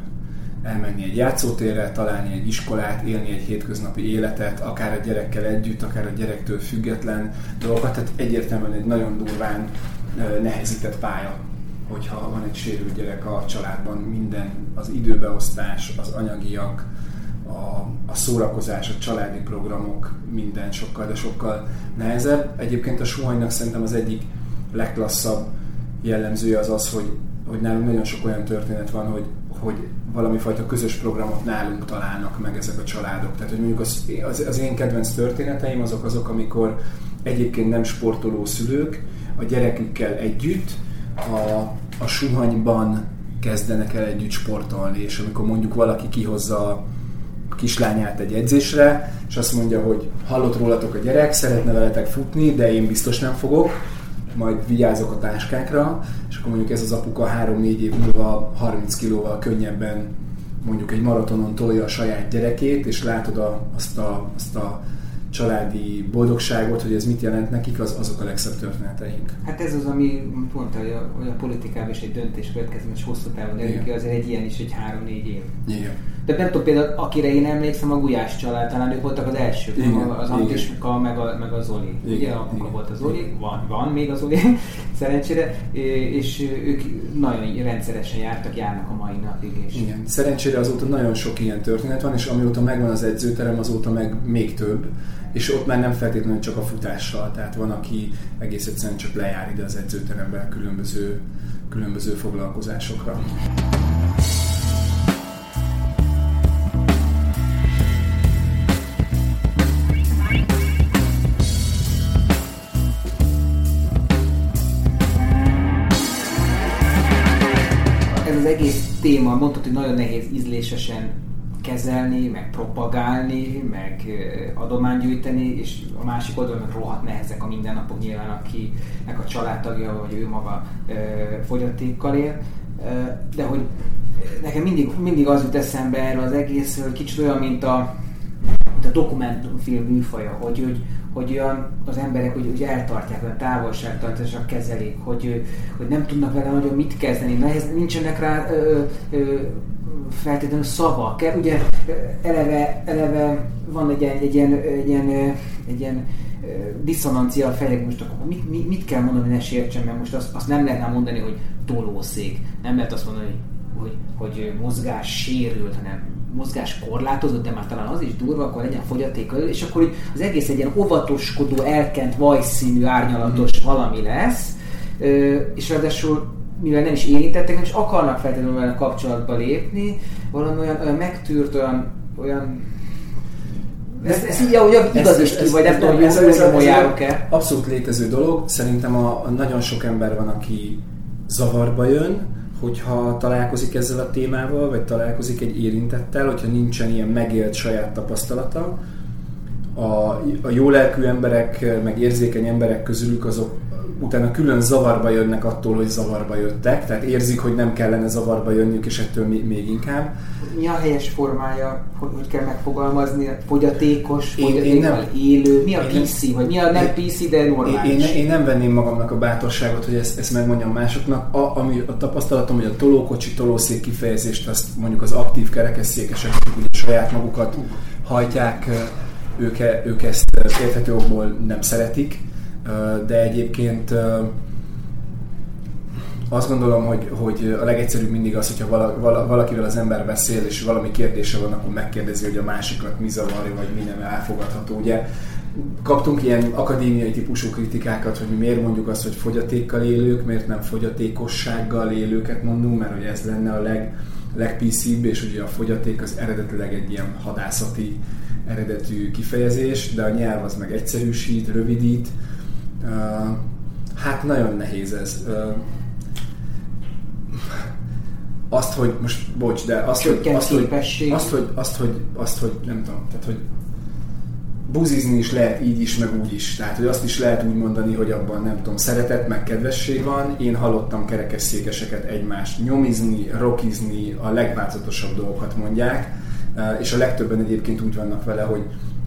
elmenni egy játszótérre, találni egy iskolát, élni egy hétköznapi életet, akár a gyerekkel együtt, akár a gyerektől független dolgokat. Tehát egyértelműen egy nagyon durván nehezített pálya hogyha van egy sérült gyerek a családban, minden, az időbeosztás, az anyagiak, a, a szórakozás, a családi programok, minden sokkal, de sokkal nehezebb. Egyébként a suhanynak szerintem az egyik legklasszabb jellemzője az az, hogy, hogy nálunk nagyon sok olyan történet van, hogy, hogy valami fajta közös programot nálunk találnak meg ezek a családok. Tehát, hogy mondjuk az, az, az én kedvenc történeteim azok azok, amikor egyébként nem sportoló szülők a gyerekükkel együtt a, a suhanyban kezdenek el együtt sportolni, és amikor mondjuk valaki kihozza a kislányát egy edzésre, és azt mondja, hogy hallott rólatok a gyerek, szeretne veletek futni, de én biztos nem fogok, majd vigyázok a táskákra, és akkor mondjuk ez az apuka 3-4 év múlva 30 kilóval könnyebben mondjuk egy maratonon tolja a saját gyerekét, és látod a, azt, a, azt a családi boldogságot, hogy ez mit jelent nekik, az, azok a legszebb történeteink. Hát ez az, ami mondta, hogy a, hogy a politikában is egy döntés következő, és hosszú távon derül ki, azért egy ilyen is egy három-négy év. Igen. De nem tudom, például akire én emlékszem, a Gulyás család, talán ők voltak az elsők, igen, az Antiska, meg a, meg a Zoli. Igen, Ugye, apuka volt a Zoli, van, van még az Zoli, szerencsére, és ők nagyon rendszeresen jártak, járnak a mai napig. És... Igen, szerencsére azóta nagyon sok ilyen történet van, és amióta megvan az edzőterem, azóta meg még több és ott már nem feltétlenül csak a futással, tehát van, aki egész egyszerűen csak lejár ide az edzőterembe különböző, különböző foglalkozásokra. Ez az egész téma, mondtad, hogy nagyon nehéz ízlésesen kezelni, meg propagálni, meg adománygyűjteni, és a másik oldalon meg rohadt nehezek a mindennapok nyilván, akinek a családtagja, vagy ő maga fogyatékkal él. De hogy nekem mindig, mindig az jut eszembe erről az egész, hogy kicsit olyan, mint a, mint a dokumentumfilm műfaja, hogy, hogy, hogy olyan az emberek hogy, hogy eltartják, olyan távolságtartással kezelik, hogy, hogy nem tudnak vele nagyon mit kezdeni, nehéz, nincsenek rá ö, ö, feltétlenül szavak. Ugye eleve, eleve van egy ilyen, egy ilyen, egy ilyen, egy ilyen diszonancia a fejek, most akkor mit, mit, mit kell mondani, ne sértsen, mert most azt, azt nem lehetne mondani, hogy tolószék. Nem lehet azt mondani, hogy, hogy, hogy mozgás sérült, hanem mozgás korlátozott, de már talán az is durva, akkor legyen fogyatékkal, és akkor az egész egy ilyen óvatoskodó, elkent, vajszínű, árnyalatos mm. valami lesz, és ráadásul mivel nem is érintettek, nem is akarnak feltétlenül vele kapcsolatba lépni, valami olyan, olyan megtűrt, olyan, olyan ez, ez így, ahogy igaz is ki, vagy nem tudom, hogy jól járok-e. Abszolút létező dolog. Szerintem a, a nagyon sok ember van, aki zavarba jön, hogyha találkozik ezzel a témával, vagy találkozik egy érintettel, hogyha nincsen ilyen megélt saját tapasztalata. A, a jó lelkű emberek, meg érzékeny emberek közülük azok utána külön zavarba jönnek attól, hogy zavarba jöttek, tehát érzik, hogy nem kellene zavarba jönniük, és ettől még, inkább. Mi a helyes formája, hogy, kell megfogalmazni? Fogyatékos, fogyatékkal élő? Mi a én PC, nem, vagy mi a nem PC, de normális? Én, én, én nem venném magamnak a bátorságot, hogy ezt, ezt megmondjam másoknak. A, ami a tapasztalatom, hogy a tolókocsi, tolószék kifejezést, azt mondjuk az aktív kerekesszékesek, ugye saját magukat hajtják, ők, ők ezt érthető okból nem szeretik de egyébként azt gondolom, hogy, hogy a legegyszerűbb mindig az, hogyha vala, vala, valakivel az ember beszél, és valami kérdése van, akkor megkérdezi, hogy a másikat mi zavarja, vagy mi nem elfogadható. Ugye kaptunk ilyen akadémiai típusú kritikákat, hogy mi miért mondjuk azt, hogy fogyatékkal élők, miért nem fogyatékossággal élőket mondunk, mert hogy ez lenne a leg, legpíszibb, és ugye a fogyaték az eredetileg egy ilyen hadászati eredetű kifejezés, de a nyelv az meg egyszerűsít, rövidít, Hát nagyon nehéz ez. Azt, hogy most, bocs, de azt, hogy, azt, hogy, azt, hogy, azt, hogy, azt, hogy, nem tudom, tehát, hogy buzizni is lehet így is, meg úgy is. Tehát, hogy azt is lehet úgy mondani, hogy abban nem tudom, szeretet, meg kedvesség van. Én hallottam kerekesszékeseket egymást nyomizni, rokizni, a legváltozatosabb dolgokat mondják, és a legtöbben egyébként úgy vannak vele, hogy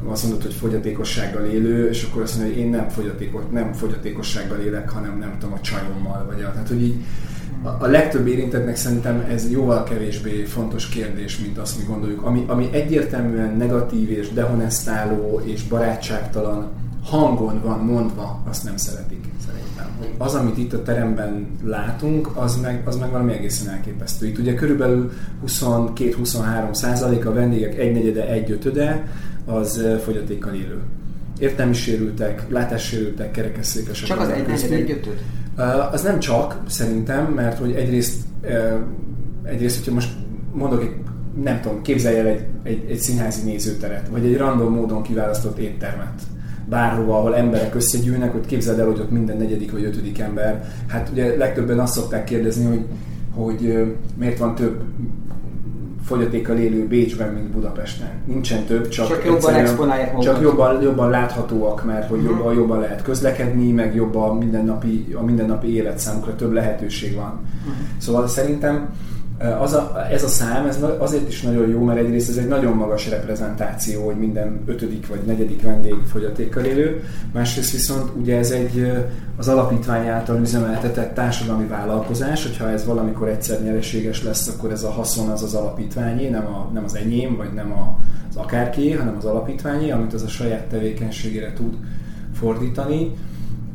azt mondod, hogy fogyatékossággal élő, és akkor azt mondja, hogy én nem, fogyatékos, nem fogyatékossággal élek, hanem nem tudom, a csajommal, vagy a, tehát hogy így a, a legtöbb érintettnek szerintem ez jóval kevésbé fontos kérdés, mint azt mi gondoljuk. Ami, ami egyértelműen negatív és dehonestáló és barátságtalan hangon van mondva, azt nem szeretik szerintem. Az, amit itt a teremben látunk, az meg, az meg valami egészen elképesztő. Itt ugye körülbelül 22-23 százalék a vendégek egynegyede, egyötöde, az fogyatékkal élő. Értelmi sérültek, látássérültek, kerekesszékesek. Csak az egy egy Az nem csak, szerintem, mert hogy egyrészt, egyrészt, hogyha most mondok egy, nem tudom, képzelj el egy, egy, egy színházi nézőteret, vagy egy random módon kiválasztott éttermet, bárhova, ahol emberek összegyűlnek, hogy képzeld el, hogy ott minden negyedik vagy ötödik ember. Hát ugye legtöbben azt szokták kérdezni, hogy, hogy miért van több fogyatékkal élő Bécsben, mint Budapesten. Nincsen több, csak, csak jobban exponálják Csak jobban, jobban láthatóak, mert hogy jobban, mhm. jobban lehet közlekedni, meg jobban a mindennapi, a mindennapi élet számukra több lehetőség van. Uh-huh. Szóval szerintem az a, ez a szám ez azért is nagyon jó, mert egyrészt ez egy nagyon magas reprezentáció, hogy minden ötödik vagy negyedik vendég fogyatékkal élő, másrészt viszont ugye ez egy az alapítvány által üzemeltetett társadalmi vállalkozás, hogyha ez valamikor egyszer nyereséges lesz, akkor ez a haszon az az alapítványé, nem, a, nem az enyém, vagy nem a, az akárki, hanem az alapítványé, amit az a saját tevékenységére tud fordítani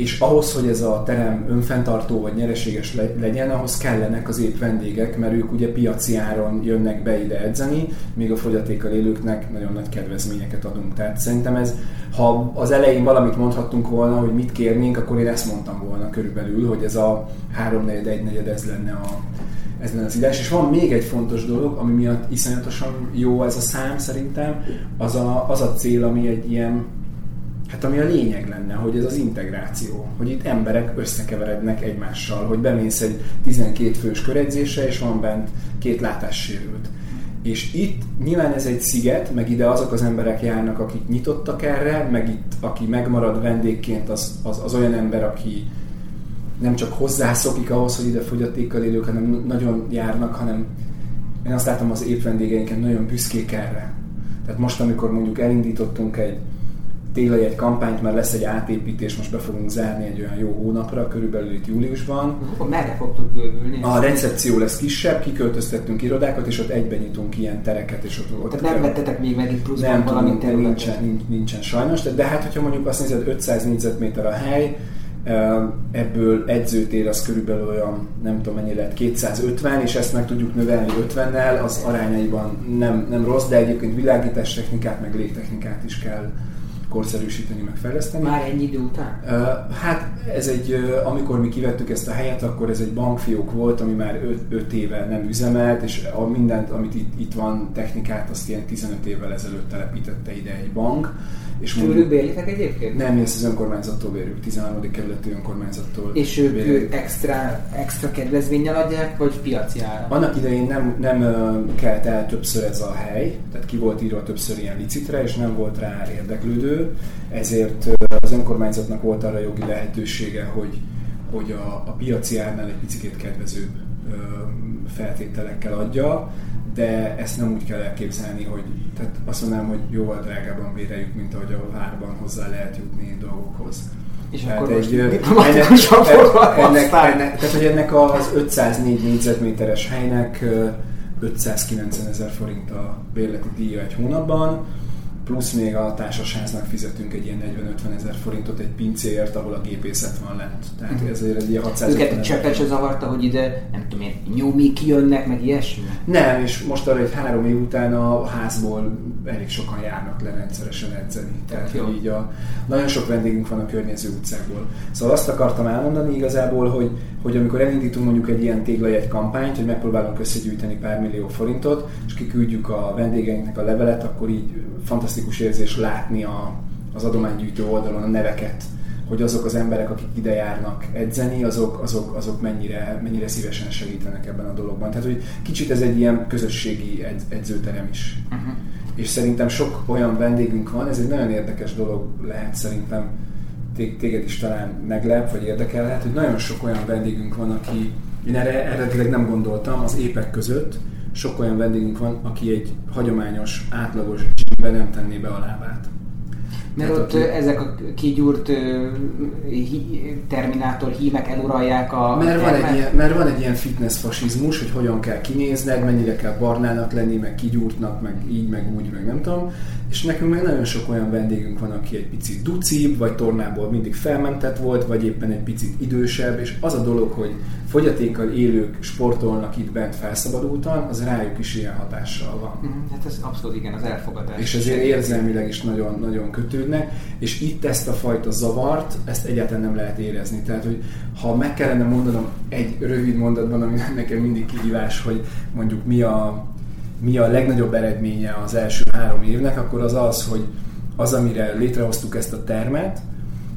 és ahhoz, hogy ez a terem önfenntartó vagy nyereséges legyen, ahhoz kellenek az épp vendégek, mert ők ugye piaci áron jönnek be ide edzeni, míg a fogyatékkal élőknek nagyon nagy kedvezményeket adunk. Tehát szerintem ez, ha az elején valamit mondhattunk volna, hogy mit kérnénk, akkor én ezt mondtam volna körülbelül, hogy ez a háromnegyed, egynegyed, ez lenne a, ez lenne az írás. És van még egy fontos dolog, ami miatt iszonyatosan jó ez a szám szerintem, az a, az a cél, ami egy ilyen Hát ami a lényeg lenne, hogy ez az integráció, hogy itt emberek összekeverednek egymással, hogy bemész egy 12 fős köredzésre, és van bent két látássérült. És itt nyilván ez egy sziget, meg ide azok az emberek járnak, akik nyitottak erre, meg itt aki megmarad vendégként, az, az, az olyan ember, aki nem csak hozzászokik ahhoz, hogy ide fogyatékkal élők, hanem nagyon járnak, hanem én azt látom az épp vendégeinken nagyon büszkék erre. Tehát most, amikor mondjuk elindítottunk egy tényleg egy kampányt, mert lesz egy átépítés, most be fogunk zárni egy olyan jó hónapra, körülbelül itt júliusban. Akkor merre fogtok bővülni? A recepció lesz kisebb, kiköltöztettünk irodákat, és ott egyben nyitunk ilyen tereket. És ott, ott Tehát nem vettetek még megint pluszban nem, valami területet? Nincsen, nincs, nincsen sajnos, de hát hogyha mondjuk azt nézed, 500 négyzetméter a hely, ebből edzőtér az körülbelül olyan, nem tudom mennyi lehet, 250, és ezt meg tudjuk növelni 50-nel, az arányaiban nem, nem rossz, de egyébként világítás technikát, meg légtechnikát is kell korszerűsíteni, meg fejleszteni. Már ennyi idő után? Hát ez egy, amikor mi kivettük ezt a helyet, akkor ez egy bankfiók volt, ami már 5 éve nem üzemelt, és a mindent, amit itt, itt van, technikát, azt ilyen 15 évvel ezelőtt telepítette ide egy bank és Tőlük bérlitek egyébként? Nem, mi ezt az önkormányzattól bérjük, 13. kerületi önkormányzattól. És ők bérjük. extra, extra kedvezménnyel adják, vagy piaci ára? Annak idején nem, nem kelt el többször ez a hely, tehát ki volt írva többször ilyen licitre, és nem volt rá érdeklődő, ezért az önkormányzatnak volt arra jogi lehetősége, hogy, hogy a, a piaci árnál egy picit kedvezőbb feltételekkel adja, de ezt nem úgy kell elképzelni, hogy tehát azt mondanám, hogy jóval drágában béreljük, mint ahogy a várban hozzá lehet jutni dolgokhoz. És tehát akkor egy, ennek, ennek, ennek, tehát, hogy ennek az 504 négyzetméteres helynek 590 ezer forint a bérleti díja egy hónapban, plusz még a társasháznak fizetünk egy ilyen 40-50 ezer forintot egy pincéért, ahol a gépészet van lent. Tehát uh-huh. ezért egy ilyen 600 Őket cseppet se zavarta, hogy ide, nem tudom én, nyomik jönnek, meg ilyesmi? Nem, és most arra egy három év után a házból elég sokan járnak le rendszeresen edzeni. Tehát Jó. így a, nagyon sok vendégünk van a környező utcákból. Szóval azt akartam elmondani igazából, hogy, hogy amikor elindítunk mondjuk egy ilyen téglajegy kampányt, hogy megpróbálunk összegyűjteni pár millió forintot, és kiküldjük a vendégeinknek a levelet, akkor így fantasztikus érzés látni a, az adománygyűjtő oldalon a neveket, hogy azok az emberek, akik ide járnak edzeni, azok, azok, azok mennyire, mennyire szívesen segítenek ebben a dologban. Tehát, hogy kicsit ez egy ilyen közösségi edz, edzőterem is. Uh-huh. És szerintem sok olyan vendégünk van, ez egy nagyon érdekes dolog lehet szerintem, téged is talán meglep, vagy érdekelhet, hogy nagyon sok olyan vendégünk van, aki, én erre eredetileg nem gondoltam, az épek között, sok olyan vendégünk van, aki egy hagyományos, átlagos gymbe nem tenné be a lábát. Mert Tehát ott aki... ezek a kigyúrt hi, terminátor hímek eluralják a mert van, egy ilyen, mert van egy ilyen fitness fasizmus, hogy hogyan kell kinézned, mennyire kell barnának lenni, meg kigyúrtnak, meg így, meg úgy, meg nem tudom. És nekünk meg nagyon sok olyan vendégünk van, aki egy picit ducibb, vagy tornából mindig felmentett volt, vagy éppen egy picit idősebb, és az a dolog, hogy fogyatékkal élők sportolnak itt bent felszabadultan, az rájuk is ilyen hatással van. Mm, hát ez abszolút igen, az elfogadás. És ezért érzelmileg is nagyon, nagyon kötődnek, és itt ezt a fajta zavart, ezt egyáltalán nem lehet érezni. Tehát, hogy ha meg kellene mondanom egy rövid mondatban, ami nekem mindig kihívás, hogy mondjuk mi a, mi a legnagyobb eredménye az első három évnek, akkor az az, hogy az, amire létrehoztuk ezt a termet,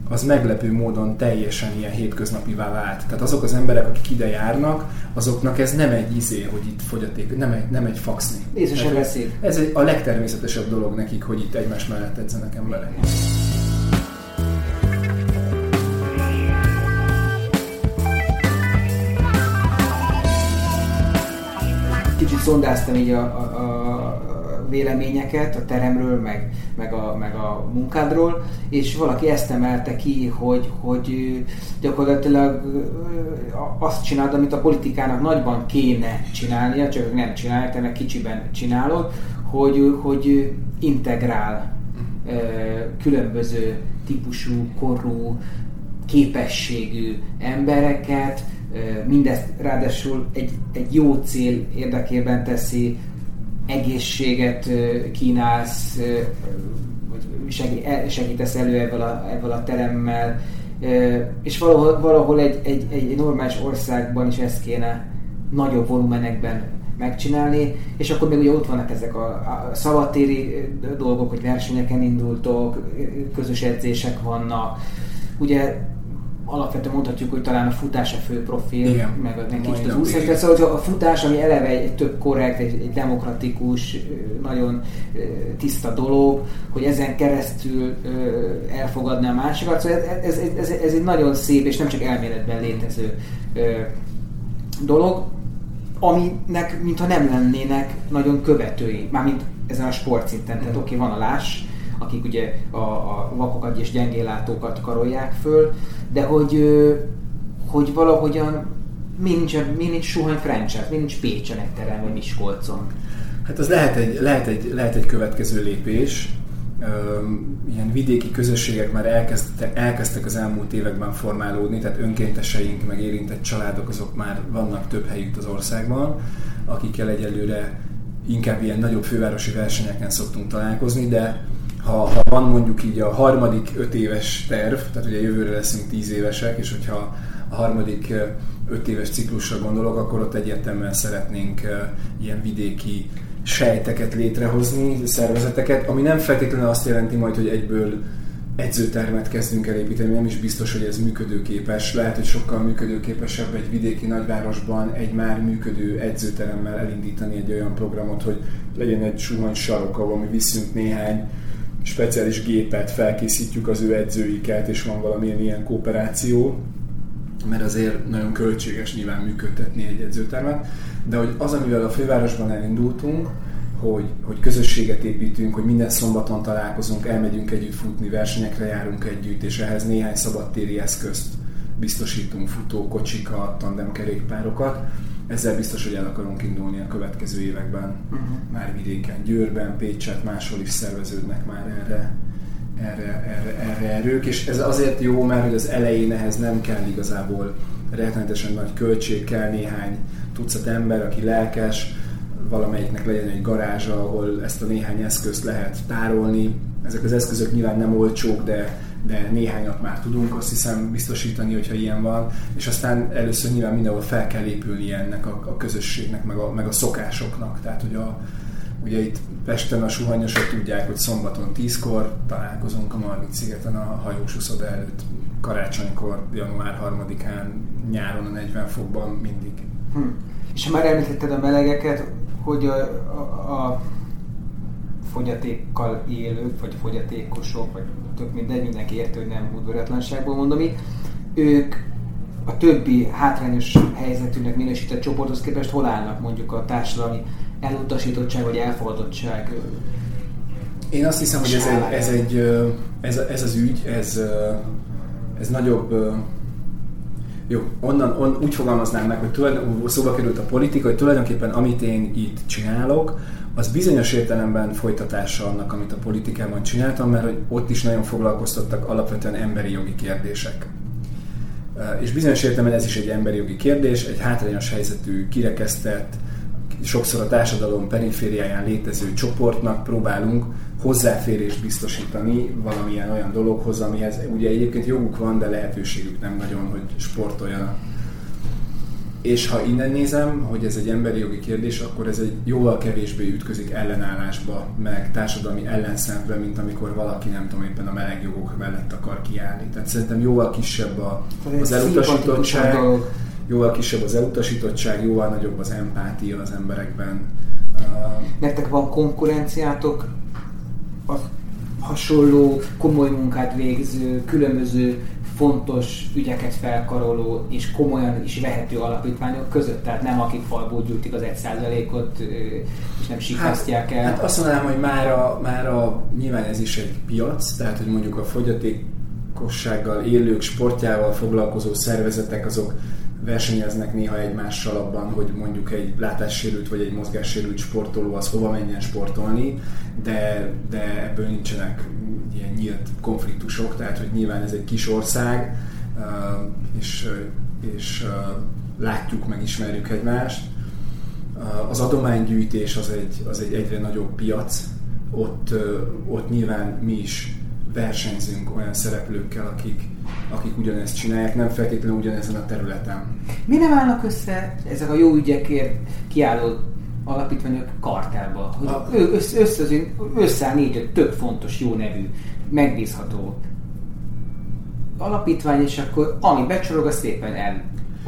az meglepő módon teljesen ilyen hétköznapivá vált. Tehát azok az emberek, akik ide járnak, azoknak ez nem egy izé, hogy itt fogyaték, nem egy, nem egy faxni. Ez, ez egy, a legtermészetesebb dolog nekik, hogy itt egymás mellett edzenek emberek. Kicsit szondáztam így a, a, a véleményeket a teremről, meg, meg, a, meg a munkádról, és valaki ezt emelte ki, hogy, hogy gyakorlatilag azt csinálod, amit a politikának nagyban kéne csinálnia, csak nem csinálják, te meg kicsiben csinálod, hogy, hogy integrál különböző típusú, korú, képességű embereket, mindezt ráadásul egy, egy jó cél érdekében teszi, egészséget kínálsz, vagy segítesz elő ebből a, ebből a teremmel, és valahol, valahol egy, egy, egy normális országban is ezt kéne nagyobb volumenekben megcsinálni, és akkor még ugye ott vannak ezek a, a szabadtéri dolgok, hogy versenyeken indultok, közös edzések vannak, ugye alapvetően mondhatjuk, hogy talán a futás a fő profil, Igen. meg a kicsit az úszás. Tehát szóval a futás, ami eleve egy, egy több korrekt, egy, egy demokratikus, nagyon tiszta dolog, hogy ezen keresztül elfogadná a másikat. Szóval ez, ez, ez, ez egy nagyon szép és nem csak elméletben létező dolog, aminek mintha nem lennének nagyon követői, mármint ezen a sportszinten. Tehát oké, okay, van a láss, akik ugye a, a vakokat és gyengéllátókat karolják föl, de hogy, hogy valahogyan mi nincs, mi nincs Suhany franchise, mi nincs Pécsen egy terem, vagy Miskolcon. Hát az lehet egy, lehet egy, lehet egy következő lépés. Ilyen vidéki közösségek már elkezdtek, elkezdtek az elmúlt években formálódni, tehát önkénteseink, meg érintett családok, azok már vannak több helyük az országban, akikkel egyelőre inkább ilyen nagyobb fővárosi versenyeken szoktunk találkozni, de ha, ha van mondjuk így a harmadik öt éves terv, tehát ugye jövőre leszünk tíz évesek, és hogyha a harmadik öt éves ciklusra gondolok, akkor ott egyértelműen szeretnénk ilyen vidéki sejteket létrehozni, szervezeteket, ami nem feltétlenül azt jelenti majd, hogy egyből edzőtermet kezdünk el építeni, nem is biztos, hogy ez működőképes. Lehet, hogy sokkal működőképesebb egy vidéki nagyvárosban egy már működő edzőteremmel elindítani egy olyan programot, hogy legyen egy suhany sarok, ahol mi viszünk néhány speciális gépet, felkészítjük az ő edzőiket, és van valamilyen ilyen kooperáció, mert azért nagyon költséges nyilván működtetni egy edzőtermet, de hogy az, amivel a fővárosban elindultunk, hogy, hogy közösséget építünk, hogy minden szombaton találkozunk, elmegyünk együtt futni, versenyekre járunk együtt, és ehhez néhány szabadtéri eszközt biztosítunk, futó, kocsika, tandemkerékpárokat, ezzel biztos, hogy el akarunk indulni a következő években. Uh-huh. Már vidéken, Győrben, Pécset, máshol is szerveződnek már erre, erre, erre, erre erők, és ez azért jó, mert hogy az elején ehhez nem kell igazából rettenetesen nagy költség, kell néhány tucat ember, aki lelkes, valamelyiknek legyen egy garázsa, ahol ezt a néhány eszközt lehet tárolni. Ezek az eszközök nyilván nem olcsók, de de néhányat már tudunk azt hiszem biztosítani, hogyha ilyen van, és aztán először nyilván mindenhol fel kell épülni ennek a, a közösségnek, meg a, meg a szokásoknak, tehát hogy a, ugye itt Pesten a suhanyosok tudják, hogy szombaton 10-kor találkozunk a Margit szigeten a hajós előtt, karácsonykor, január 3-án, nyáron a 40 fokban mindig. Hm. És már említetted a melegeket, hogy a, a, a fogyatékkal élők, vagy fogyatékosok, vagy tök mindegy, mindenki érti, hogy nem udvaratlanságból mondom itt, ők a többi hátrányos helyzetűnek minősített csoporthoz képest hol állnak mondjuk a társadalmi elutasítottság vagy elfogadottság? Én azt hiszem, hogy ez, egy, ez, egy, ez, ez az ügy, ez, ez nagyobb, jó, onnan on, úgy fogalmaznám meg, hogy tulajdon, szóba került a politika, hogy tulajdonképpen amit én itt csinálok, az bizonyos értelemben folytatása annak, amit a politikában csináltam, mert hogy ott is nagyon foglalkoztattak alapvetően emberi jogi kérdések. És bizonyos értelemben ez is egy emberi jogi kérdés, egy hátrányos helyzetű, kirekesztett, sokszor a társadalom perifériáján létező csoportnak próbálunk hozzáférést biztosítani valamilyen olyan dologhoz, amihez ugye egyébként joguk van, de lehetőségük nem nagyon, hogy sportoljanak. És ha innen nézem, hogy ez egy emberi jogi kérdés, akkor ez egy jóval kevésbé ütközik ellenállásba, meg társadalmi ellenszembe, mint amikor valaki nem tudom éppen a meleg jogok mellett akar kiállni. Tehát szerintem jóval kisebb a, az elutasítottság, jóval kisebb az elutasítottság, jóval nagyobb az empátia az emberekben. Nektek van konkurenciátok a hasonló, komoly munkát végző, különböző fontos ügyeket felkaroló és komolyan is vehető alapítványok között, tehát nem akik falból gyűjtik az egy százalékot és nem sikasztják el. Hát, hát azt mondanám, hogy már a, már a, nyilván ez is egy piac, tehát hogy mondjuk a fogyatékossággal élők sportjával foglalkozó szervezetek azok versenyeznek néha egymással abban, hogy mondjuk egy látássérült vagy egy mozgássérült sportoló az hova menjen sportolni, de, de ebből nincsenek ilyen nyílt konfliktusok, tehát hogy nyilván ez egy kis ország, és, és látjuk, meg ismerjük egymást. Az adománygyűjtés az egy, az egy egyre nagyobb piac, ott, ott nyilván mi is versenyzünk olyan szereplőkkel, akik, akik ugyanezt csinálják, nem feltétlenül ugyanezen a területen. Mi nem állnak össze ezek a jó ügyekért kiálló alapítványok kartelba? Hogy a... össze, össze, összeáll négy, több fontos, jó nevű, megbízható alapítvány, és akkor ami becsorog, az szépen el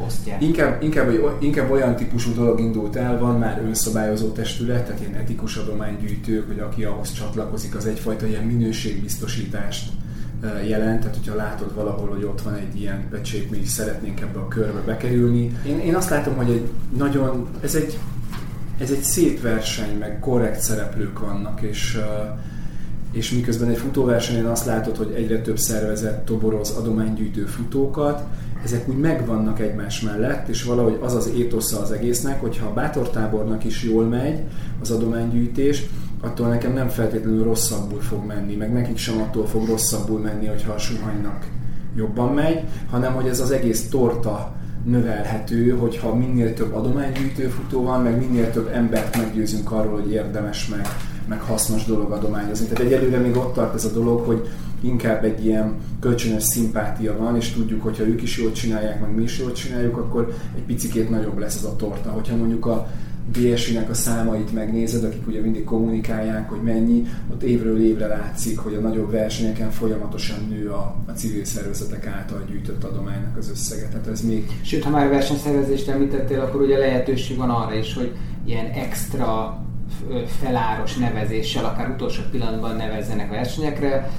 osztják. Inkább, inkább, inkább olyan típusú dolog indult el, van már önszabályozó testület, tehát ilyen etikus adománygyűjtők, hogy aki ahhoz csatlakozik, az egyfajta ilyen minőségbiztosítást jelent, tehát hogyha látod valahol, hogy ott van egy ilyen pecsét, mi is szeretnénk ebbe a körbe bekerülni. Én, én azt látom, hogy egy nagyon, ez egy, ez egy szép verseny, meg korrekt szereplők vannak, és és miközben egy futóversenyen azt látod, hogy egyre több szervezet toboroz adománygyűjtő futókat, ezek úgy megvannak egymás mellett, és valahogy az az étosza az egésznek, hogyha a bátortábornak is jól megy az adománygyűjtés, attól nekem nem feltétlenül rosszabbul fog menni, meg nekik sem attól fog rosszabbul menni, hogyha a suhanynak jobban megy, hanem hogy ez az egész torta növelhető, hogyha minél több adománygyűjtő futó van, meg minél több embert meggyőzünk arról, hogy érdemes meg, meg hasznos dolog adományozni. Tehát egyelőre még ott tart ez a dolog, hogy inkább egy ilyen kölcsönös szimpátia van, és tudjuk, hogyha ők is jól csinálják, meg mi is jól csináljuk, akkor egy picikét nagyobb lesz ez a torta. Hogyha mondjuk a BSI-nek a számait megnézed, akik ugye mindig kommunikálják, hogy mennyi, ott évről évre látszik, hogy a nagyobb versenyeken folyamatosan nő a, a civil szervezetek által gyűjtött adománynak az összege. Tehát ez még... Sőt, ha már versenyszervezést említettél, akkor ugye lehetőség van arra is, hogy ilyen extra feláros nevezéssel, akár utolsó pillanatban nevezzenek versenyekre,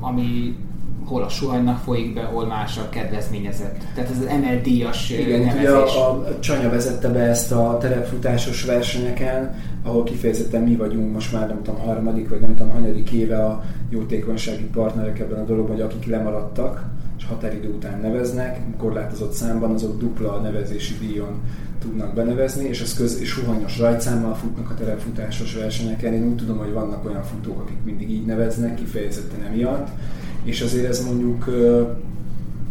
ami hol a suhanynak folyik be, hol más a kedvezményezett. Tehát ez az MLD-as Igen, nevezés. ugye a, a Csanya vezette be ezt a terepfutásos versenyeken, ahol kifejezetten mi vagyunk most már nem tudom, harmadik vagy nem tudom, hanyadik éve a jótékonysági partnerek ebben a dologban, hogy akik lemaradtak, és határidő után neveznek, korlátozott számban, azok dupla nevezési díjon tudnak benevezni, és az köz és suhanyos rajtszámmal futnak a terepfutásos versenyeken. Én úgy tudom, hogy vannak olyan futók, akik mindig így neveznek, kifejezetten emiatt, és azért ez mondjuk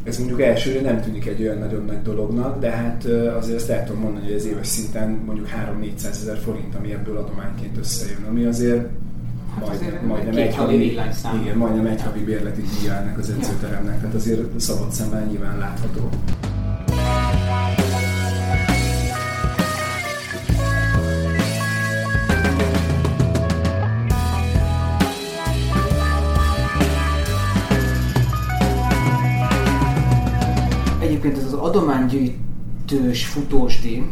ez mondjuk elsőre nem tűnik egy olyan nagyon nagy dolognak, de hát azért ezt el tudom mondani, hogy ez éves szinten mondjuk 3-400 ezer forint, ami ebből adományként összejön, ami azért Hát majd, majdnem egy havi, igen, majdnem egy havi bérleti díja ennek az edzőteremnek, tehát azért szabad szemben nyilván látható. Adománygyűjtős futósdi,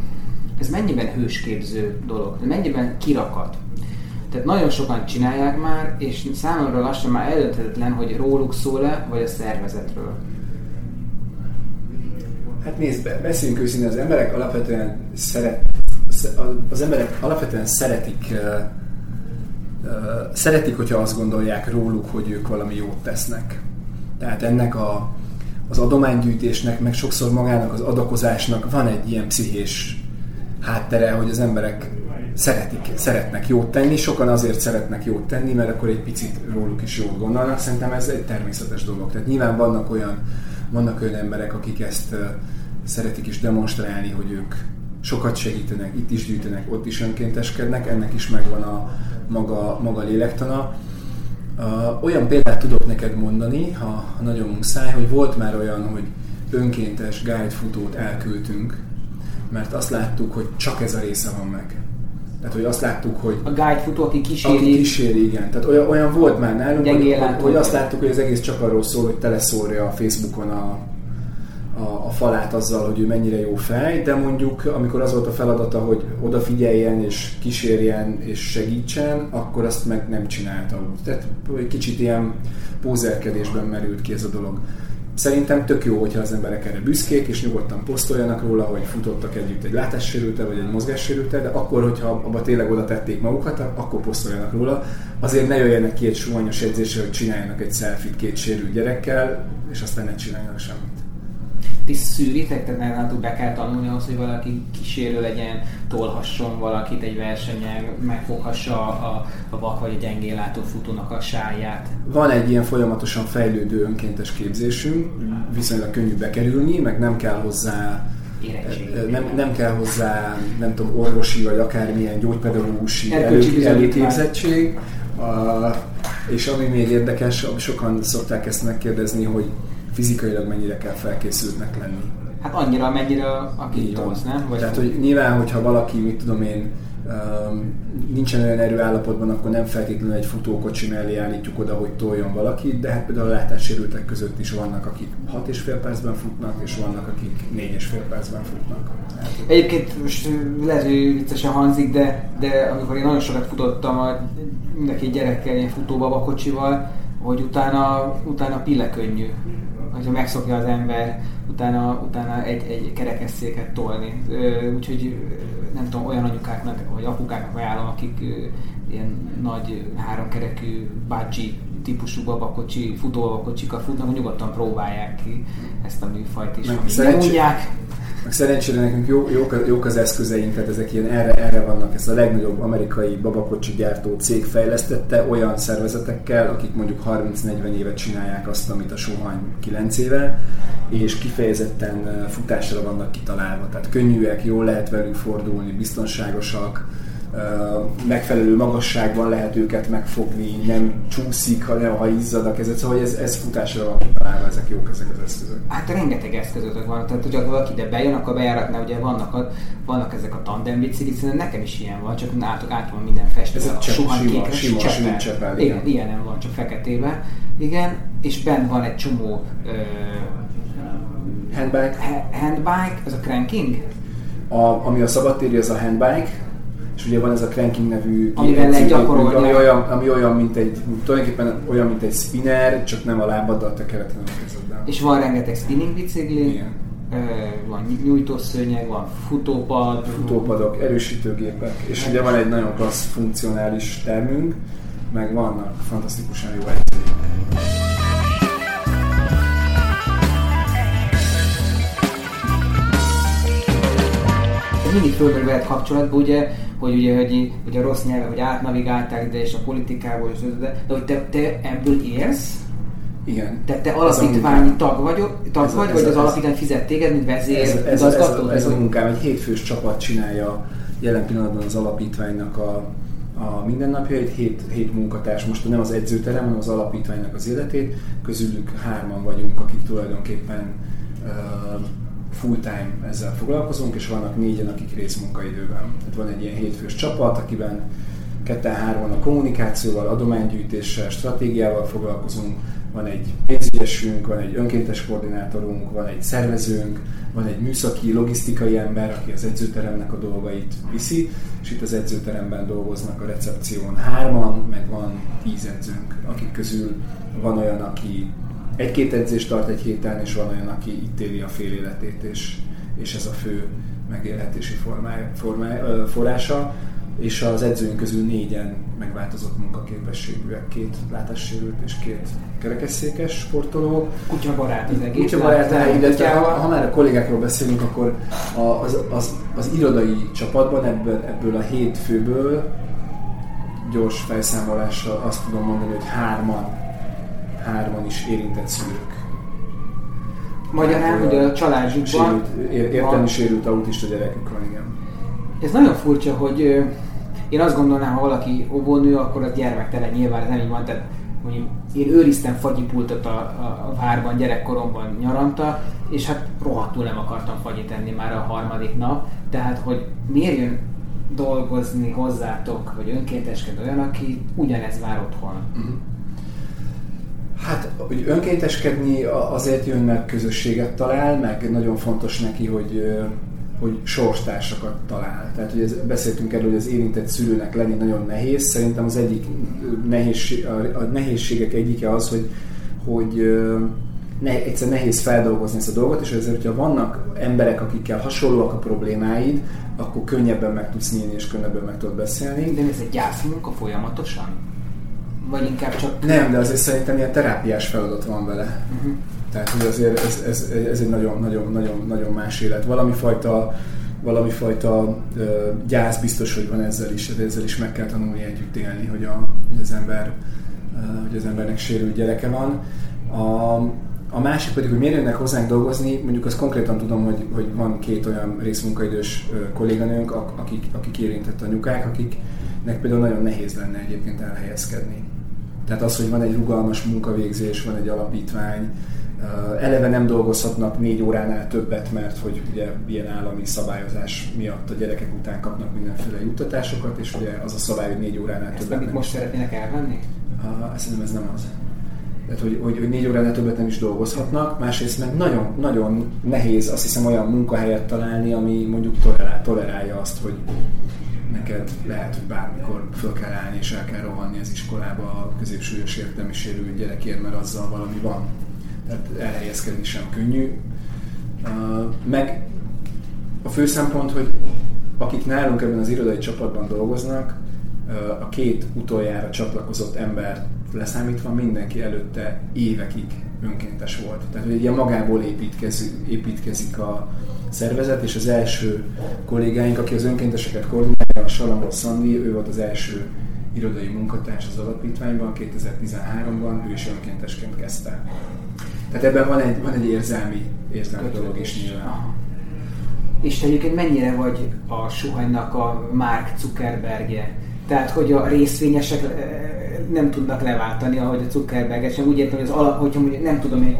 ez mennyiben hősképző dolog, mennyiben kirakat? Tehát nagyon sokan csinálják már, és számomra lassan már eldönthetetlen, hogy róluk szól-e, vagy a szervezetről. Hát nézd, beszéljünk őszintén, az emberek alapvetően szeret, az emberek alapvetően szeretik szeretik, hogyha azt gondolják róluk, hogy ők valami jót tesznek. Tehát ennek a az adománygyűjtésnek, meg sokszor magának az adakozásnak van egy ilyen pszichés háttere, hogy az emberek szeretik, szeretnek jót tenni, sokan azért szeretnek jót tenni, mert akkor egy picit róluk is jót gondolnak. Szerintem ez egy természetes dolog. Tehát nyilván vannak olyan, vannak olyan emberek, akik ezt szeretik is demonstrálni, hogy ők sokat segítenek, itt is gyűjtenek, ott is önkénteskednek, ennek is megvan a maga, maga lélektana olyan példát tudok neked mondani, ha, nagyon muszáj, hogy volt már olyan, hogy önkéntes guide futót elküldtünk, mert azt láttuk, hogy csak ez a része van meg. Tehát, hogy azt láttuk, hogy... A guide futó, aki kíséri... Aki kíséri, igen. Tehát olyan, olyan volt már nálunk, hogy, hogy, azt láttuk, hogy az egész csak arról szól, hogy teleszórja a Facebookon a, a, a falát azzal, hogy ő mennyire jó fej, de mondjuk amikor az volt a feladata, hogy odafigyeljen és kísérjen és segítsen, akkor azt meg nem csinálta. Tehát egy kicsit ilyen pózerkedésben merült ki ez a dolog. Szerintem tök jó, hogyha az emberek erre büszkék, és nyugodtan posztoljanak róla, hogy futottak együtt egy látássérültel vagy egy mozgássérültel, de akkor, hogyha abba tényleg oda tették magukat, akkor posztoljanak róla. Azért ne jöjjenek ki egy suvanyos edzésre, hogy csináljanak egy selfie két sérült gyerekkel, és aztán ne csináljanak semmit ti szűritek, tehát nálatok be kell tanulni ahhoz, hogy valaki kísérő legyen, tolhasson valakit egy versenyen, megfoghassa a, a vak vagy a gyengélátó futónak a sáját. Van egy ilyen folyamatosan fejlődő önkéntes képzésünk, viszonylag könnyű bekerülni, meg nem kell hozzá nem, nem kell hozzá, nem tudom, orvosi vagy akármilyen gyógypedagógusi elő, előképzettség. Uh, és ami még érdekes, sokan szokták ezt megkérdezni, hogy fizikailag mennyire kell felkészültnek lenni. Hát annyira, mennyire aki tolsz, nem? Vagy Tehát, hogy nyilván, hogyha valaki, mit tudom én, um, nincsen olyan erőállapotban, akkor nem feltétlenül egy futókocsi mellé állítjuk oda, hogy toljon valakit, de hát például a látássérültek között is vannak, akik 6 és fél percben futnak, és vannak, akik 4 és fél percben futnak. Hát, Egyébként most lehet, hogy viccesen hangzik, de, de amikor én nagyon sokat futottam a mindenki gyerekkel, ilyen futóbabakocsival, hogy utána, utána pillekönnyű hogyha megszokja az ember, utána, utána egy, egy kerekesszéket tolni. Úgyhogy nem tudom, olyan anyukáknak vagy apukáknak ajánlom, akik ilyen nagy háromkerekű bácsi típusú babakocsi, futóbabakocsikat futnak, nyugodtan próbálják ki ezt a műfajt is. Nem mondják, meg szerencsére nekünk jó, jók, jók az eszközeink, tehát ezek ilyen erre, erre vannak. Ez a legnagyobb amerikai babakocsi gyártó cég fejlesztette olyan szervezetekkel, akik mondjuk 30-40 évet csinálják azt, amit a Sohany 9 éve, és kifejezetten futásra vannak kitalálva. Tehát könnyűek, jól lehet velük fordulni, biztonságosak, megfelelő magasságban lehet őket megfogni, nem csúszik, hanem ha izzad a kezed, szóval ez, ez futásra van találva, ezek jók ezek az eszközök. Hát rengeteg eszközök van, tehát hogyha valaki ide bejön, akkor bejáratnál ugye vannak, vannak ezek a tandem biciklik, szerintem nekem is ilyen van, csak nálatok át van minden festve, ez a, a suhan sima, sima, sima csepel, igen. igen. ilyen nem van, csak feketébe. Igen, és bent van egy csomó ö, handbike. Ha, handbike, ez a cranking? A, ami a szabadtéri, az a handbike, és ugye van ez a cranking nevű Amivel lehet gyakorolni. Ami olyan, ami olyan, mint egy, tulajdonképpen olyan, mint egy spinner, csak nem a lábaddal tekereten a kezeddel. És van rengeteg spinning bicikli, van nyújtószőnyeg, van futópad. Futópadok, erősítőgépek, és ugye van egy nagyon klassz funkcionális termünk, meg vannak fantasztikusan jó edzőink. mindig fölmerül veled kapcsolatban, ugye, hogy ugye, hogy, hogy a rossz nyelve, hogy átnavigálták ide, és a politikából, és de, de hogy te, te ebből élsz? Igen. Te, te alapítványi tag vagy, tag ez, vagy, ez, vagy az alapítvány fizet téged, mint vezér, ez, ez, ez, ez, a, ez a munkám, egy hétfős csapat csinálja jelen pillanatban az alapítványnak a, a mindennapjait, hét, hét munkatárs, most nem az edzőterem, hanem az alapítványnak az életét, közülük hárman vagyunk, akik tulajdonképpen uh, full-time ezzel foglalkozunk, és vannak négyen, akik részmunkaidőben. Tehát van egy ilyen hétfős csapat, akiben ketten-hárman a kommunikációval, adománygyűjtéssel, stratégiával foglalkozunk, van egy pénzügyesünk, van egy önkéntes koordinátorunk, van egy szervezőnk, van egy műszaki, logisztikai ember, aki az edzőteremnek a dolgait viszi, és itt az edzőteremben dolgoznak a recepción hárman, meg van tíz edzőnk, akik közül van olyan, aki egy-két edzést tart egy héten, és van olyan, aki itt éli a fél életét, és, és ez a fő megélhetési formája, formája, forrása és az edzőink közül négyen megváltozott munkaképességűek, két látássérült és két kerekesszékes sportoló. Kutyabarát az egész. Kutyabarát, illetve ha, ha már a kollégákról beszélünk, akkor az, az, az irodai csapatban ebből, ebből a hét főből gyors felszámolással azt tudom mondani, hogy hárman hárman is érintett szülők. Magyarán, hogy a családjukban... Értelmi sérült autista gyerekük van, igen. Ez nagyon furcsa, hogy én azt gondolnám, ha valaki óvónő, akkor az gyermektelen nyilván ez nem így van, tehát mondjuk én őriztem fagyipultot a, a, a várban gyerekkoromban nyaranta, és hát rohadtul nem akartam fagyit enni már a harmadik nap, tehát hogy miért jön dolgozni hozzátok, vagy önkéntesked olyan, aki ugyanez vár otthon? Uh-huh. Hát, hogy önkénteskedni azért jön, mert közösséget talál, meg nagyon fontos neki, hogy hogy sorstársakat talál. Tehát ugye beszéltünk erről, hogy az érintett szülőnek lenni nagyon nehéz. Szerintem az egyik nehézség, a nehézségek egyike az, hogy, hogy ne, egyszer nehéz feldolgozni ezt a dolgot, és ezért, hogyha vannak emberek, akikkel hasonlóak a problémáid, akkor könnyebben meg tudsz nyílni, és könnyebben meg tudod beszélni. De ez egy gyászmunka folyamatosan? Vagy inkább csak... Nem, de azért szerintem ilyen terápiás feladat van vele. Uh-huh. Tehát, hogy azért ez, ez, ez egy nagyon, nagyon, nagyon, nagyon más élet. Valami fajta, valami fajta uh, gyász biztos, hogy van ezzel is, de ezzel is meg kell tanulni együtt élni, hogy, a, hogy, az, ember, hogy az embernek sérült gyereke van. A, a másik pedig, hogy miért jönnek hozzánk dolgozni, mondjuk azt konkrétan tudom, hogy, hogy van két olyan részmunkaidős kolléganőnk, akik, akik érintett anyukák, akiknek például nagyon nehéz lenne egyébként elhelyezkedni. Tehát az, hogy van egy rugalmas munkavégzés, van egy alapítvány, eleve nem dolgozhatnak négy óránál többet, mert hogy ugye ilyen állami szabályozás miatt a gyerekek után kapnak mindenféle juttatásokat, és ugye az a szabály, hogy négy óránál Ezt többet. Ezt most szeretnének elvenni? Uh, szerintem ez nem az. Tehát, hogy, hogy, hogy négy óránál többet nem is dolgozhatnak, másrészt meg nagyon, nagyon nehéz azt hiszem olyan munkahelyet találni, ami mondjuk tolerál, tolerálja azt, hogy neked lehet, hogy bármikor föl kell állni és el kell rohanni az iskolába a középsúlyos értelmi sérült gyerekért, mert azzal valami van tehát elhelyezkedni sem könnyű. Meg a fő szempont, hogy akik nálunk ebben az irodai csapatban dolgoznak, a két utoljára csatlakozott ember leszámítva mindenki előtte évekig önkéntes volt. Tehát hogy ilyen magából építkezik, építkezik a szervezet, és az első kollégáink, aki az önkénteseket koordinálja, a Salamon Szandi, ő volt az első irodai munkatárs az alapítványban, 2013-ban, ő is önkéntesként kezdte. Tehát ebben van egy, van egy érzelmi, érzelmi dolog is nyilván. Aha. És te egyébként mennyire vagy a suhanynak a Mark Zuckerbergje? Tehát, hogy a részvényesek nem tudnak leváltani, ahogy a Zuckerberg, sem úgy értem, hogy az alap, hogyha mondjuk nem tudom én,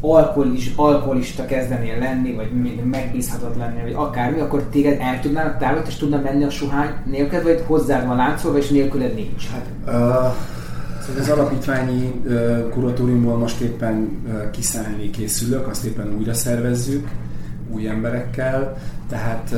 alkoholis, alkoholista kezdenél lenni, vagy megbízhatott lenni, vagy akármi, akkor téged el tudnának távolítani, és tudna menni a suhány nélkül, vagy hozzád van láncolva, és nélküled nincs? Hát, uh, Szóval az alapítványi kuratóriumból most éppen kiszállni készülök, azt éppen újra szervezzük, új emberekkel, tehát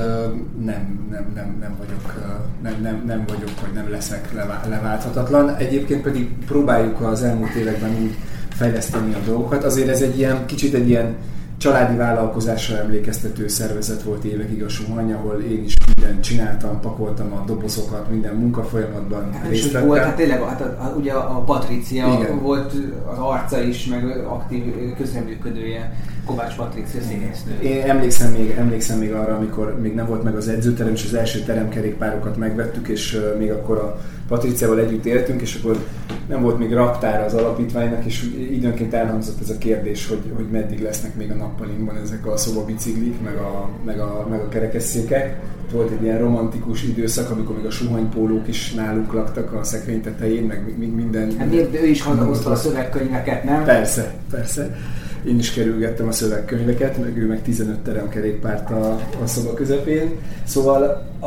nem, nem, nem, nem vagyok, nem, nem, nem vagyok, vagy nem leszek leválthatatlan. Egyébként pedig próbáljuk az elmúlt években úgy fejleszteni a dolgokat. Azért ez egy ilyen, kicsit egy ilyen családi vállalkozásra emlékeztető szervezet volt évekig a Suhany, ahol én is mindent csináltam, pakoltam a dobozokat, minden munkafolyamatban hát, részt vettem. Volt, hát tényleg, hát a, a, ugye a Patricia Igen. volt az arca is, meg aktív közreműködője, Kovács Patricia színésznő. Én emlékszem még, emlékszem még arra, amikor még nem volt meg az edzőterem, és az első teremkerékpárokat megvettük, és még akkor a Patriciával együtt éltünk, és akkor nem volt még raktára az alapítványnak, és időnként elhangzott ez a kérdés, hogy, hogy meddig lesznek még a nappalinkban ezek a szobabiciklik, meg a, meg a, meg a kerekesszékek. Volt egy ilyen romantikus időszak, amikor még a suhanypólók is nálunk laktak a szekrény tetején, meg minden... Hát ő is hazahozta a szövegkönyveket, nem? Persze, persze. Én is kerülgettem a szövegkönyveket, meg ő meg 15 teremkerékpárt a, a szoba közepén. Szóval a,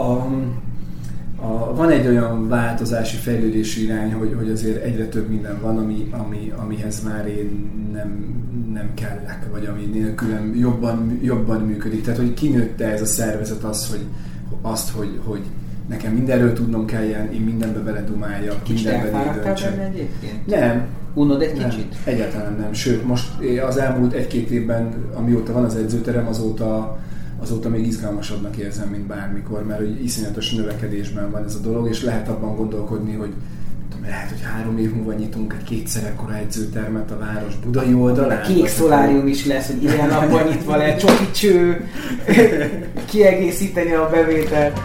a, van egy olyan változási, fejlődési irány, hogy, hogy azért egyre több minden van, ami, ami, amihez már én nem, nem kellek, vagy ami nélkülem jobban, jobban működik. Tehát, hogy kinőtte ez a szervezet az, hogy, azt, hogy, hogy nekem mindenről tudnom kelljen, én mindenbe beledumáljak, mindenbe döntsek. egyébként? Nem. Unod egy nem, kicsit? Egyáltalán nem. Sőt, most az elmúlt egy-két évben, amióta van az edzőterem, azóta azóta még izgalmasabbnak érzem, mint bármikor, mert hogy iszonyatos növekedésben van ez a dolog, és lehet abban gondolkodni, hogy tudom, lehet, hogy három év múlva nyitunk egy kétszer ekkora edzőtermet a város budai oldalán. A kék szolárium is lesz, hogy ilyen napban nyitva lehet, csoki cső, kiegészíteni a bevételt.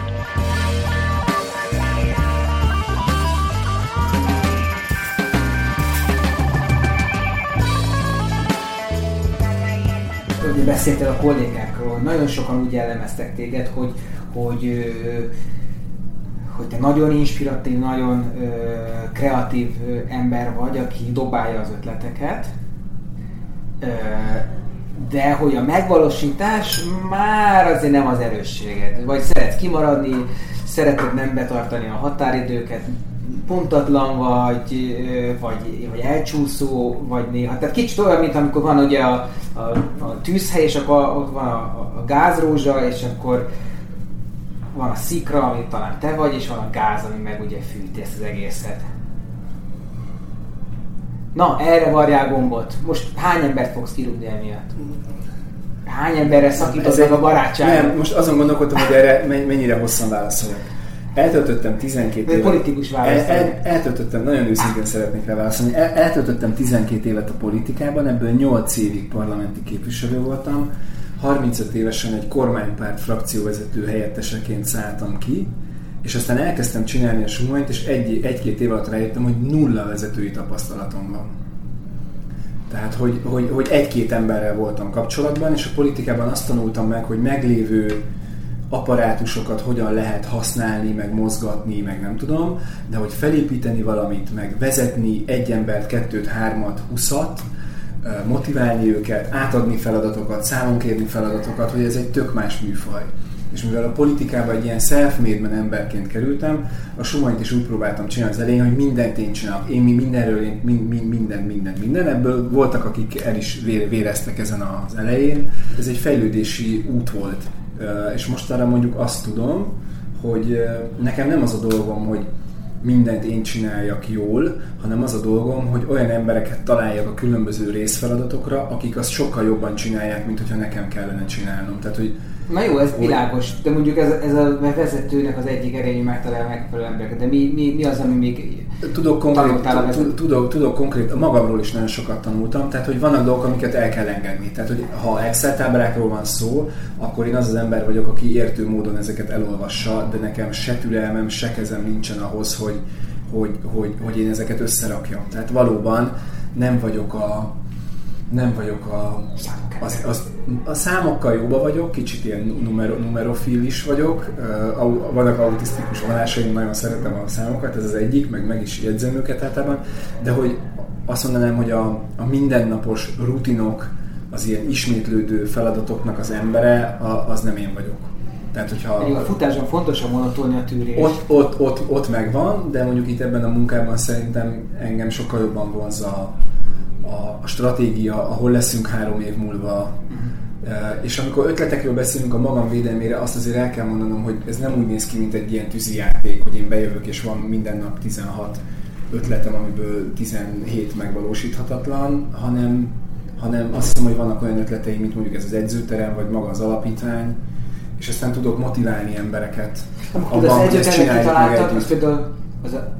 Beszéltél a kollégákról, nagyon sokan úgy jellemeztek téged, hogy, hogy hogy te nagyon inspiratív, nagyon kreatív ember vagy, aki dobálja az ötleteket, de hogy a megvalósítás már azért nem az erősséged. Vagy szeretsz kimaradni, szereted nem betartani a határidőket, pontatlan vagy, vagy, vagy elcsúszó, vagy néha. Tehát kicsit olyan, mint amikor van ugye a, a, a tűzhely, és akkor ott van a, a gázrózsa, és akkor van a szikra, ami talán te vagy, és van a gáz, ami meg ugye fűti ezt az egészet. Na, erre varjál gombot. Most hány embert fogsz kirúgni emiatt? Hány emberre szakítod meg a barátságot? Nem, most azon gondolkodtam, hogy erre mennyire hosszan válaszoljak. Eltöltöttem 12 évet. Politikus válasz. El, el, eltöltöttem, nagyon őszintén szeretnék rá válaszolni. El, eltöltöttem 12 évet a politikában, ebből 8 évig parlamenti képviselő voltam. 35 évesen egy kormánypárt frakcióvezető helyetteseként szálltam ki, és aztán elkezdtem csinálni a sumonyt, és egy, egy-két év alatt rájöttem, hogy nulla vezetői tapasztalatom van. Tehát, hogy, hogy, hogy egy-két emberrel voltam kapcsolatban, és a politikában azt tanultam meg, hogy meglévő apparátusokat hogyan lehet használni, meg mozgatni, meg nem tudom, de hogy felépíteni valamit, meg vezetni egy embert, kettőt, hármat, huszat, motiválni őket, átadni feladatokat, számon kérni feladatokat, hogy ez egy tök más műfaj. És mivel a politikába egy ilyen self-made emberként kerültem, a sumanyt is úgy próbáltam csinálni az elején, hogy mindent én csinálok. Én mi mindenről, én mind, mind, minden, minden, minden. Ebből voltak, akik el is véreztek ezen az elején. Ez egy fejlődési út volt és mostanra mondjuk azt tudom, hogy nekem nem az a dolgom, hogy mindent én csináljak jól, hanem az a dolgom, hogy olyan embereket találjak a különböző részfeladatokra, akik azt sokkal jobban csinálják, mint hogyha nekem kellene csinálnom. Tehát, hogy Na jó, ez világos, de mondjuk ez, ez a vezetőnek az egyik erényű megtalál megfelelő embereket, de mi, mi, mi az, ami még tudok konkrét, tudok, tudok konkrét, magamról is nagyon sokat tanultam, tehát hogy vannak dolgok, amiket el kell engedni. Tehát, hogy ha Excel táblákról van szó, akkor én az az ember vagyok, aki értő módon ezeket elolvassa, de nekem se türelmem, se kezem nincsen ahhoz, hogy, hogy, hogy, hogy én ezeket összerakjam. Tehát valóban nem vagyok a, nem vagyok a, az, az, a számokkal jóba vagyok, kicsit ilyen numero, numerofil is vagyok, uh, vannak autisztikus vonásaim, nagyon szeretem a számokat, ez az egyik, meg meg is jegyzem őket általában, de hogy azt mondanám, hogy a, a mindennapos rutinok, az ilyen ismétlődő feladatoknak az embere, a, az nem én vagyok. Tehát, hogyha a futásban fontos a monotónia tűrés. Ott, ott, ott, ott megvan, de mondjuk itt ebben a munkában szerintem engem sokkal jobban vonza a, a stratégia, ahol leszünk három év múlva. Uh-huh. És amikor ötletekről beszélünk a magam védelmére, azt azért el kell mondanom, hogy ez nem úgy néz ki, mint egy ilyen tűzi játék, hogy én bejövök és van minden nap 16 ötletem, amiből 17 megvalósíthatatlan, hanem, hanem azt hiszem, hogy vannak olyan ötleteim, mint mondjuk ez az edzőterem, vagy maga az alapítvány, és aztán tudok motiválni embereket. Amikor az edzőterem kitaláltak, az például az a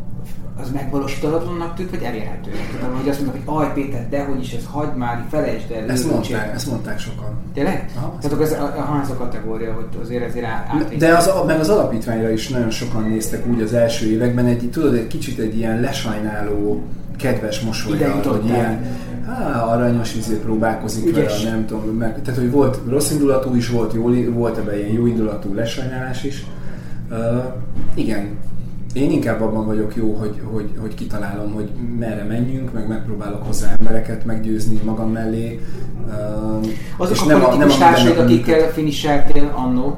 az megvalósítalatlannak tűnt, vagy elérhető? Tudom, hogy azt mondták, hogy aj Péter, de hogy is ez, hagyd már, felejtsd el. Ezt mondták, ezt mondták sokan. Tényleg? Aha, Tehát akkor ez a, a, a kategória, hogy azért ezért át, De az, meg az alapítványra is nagyon sokan néztek úgy az első években, egy, tudod, egy kicsit egy ilyen lesajnáló, kedves mosolyra, hogy ilyen, Há, aranyos izé próbálkozik Ügyes. vele, nem tudom, meg, tehát hogy volt rossz indulatú is, volt, jó, volt ebben ilyen jó indulatú lesajnálás is. Uh, igen, én inkább abban vagyok jó, hogy, hogy, hogy kitalálom, hogy merre menjünk, meg megpróbálok hozzá embereket meggyőzni magam mellé. Azok és a nem politikus a, nem társaid, akikkel finisseltél annó,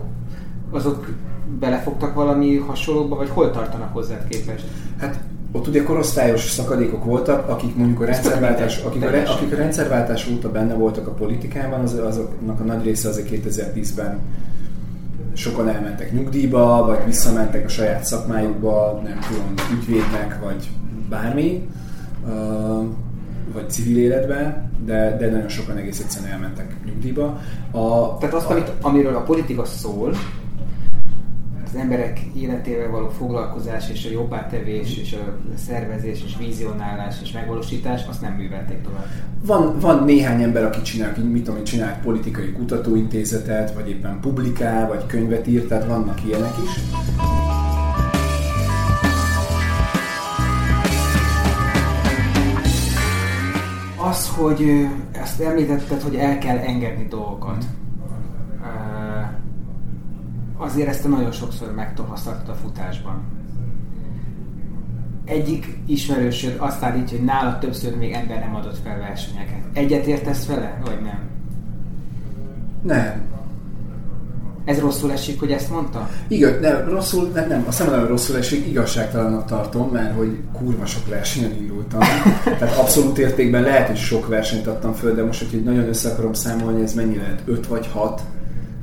azok belefogtak valami hasonlóba, vagy hol tartanak hozzád képest? Hát ott ugye korosztályos szakadékok voltak, akik mondjuk a rendszerváltás, akik a, akik a rendszerváltás óta benne voltak a politikában, az, azoknak a nagy része azért 2010-ben sokan elmentek nyugdíjba, vagy visszamentek a saját szakmájukba, nem tudom, ügyvédnek, vagy bármi, vagy civil életbe, de, de nagyon sokan egész egyszerűen elmentek nyugdíjba. A, Tehát azt, a, amit, amiről a politika szól, az emberek életével való foglalkozás és a jobbátevés és a szervezés és vizionálás és megvalósítás, azt nem művelték tovább. Van, van néhány ember, aki csinál, mit tudom, csinál politikai kutatóintézetet, vagy éppen publikál, vagy könyvet írt, tehát vannak ilyenek is. Az, hogy ezt említetted, hogy el kell engedni dolgokat azért ezt nagyon sokszor megtapasztaltad a futásban. egyik ismerősöd azt állítja, hogy nála többször még ember nem adott fel versenyeket. Egyet értesz vele, vagy nem? Nem. Ez rosszul esik, hogy ezt mondta? Igen, nem, rosszul, nem, nem, azt nem rosszul esik, igazságtalannak tartom, mert hogy kurva sok versenyen indultam. Tehát abszolút értékben lehet, hogy sok versenyt adtam föl, de most, hogy nagyon össze akarom számolni, ez mennyi lehet? 5 vagy 6?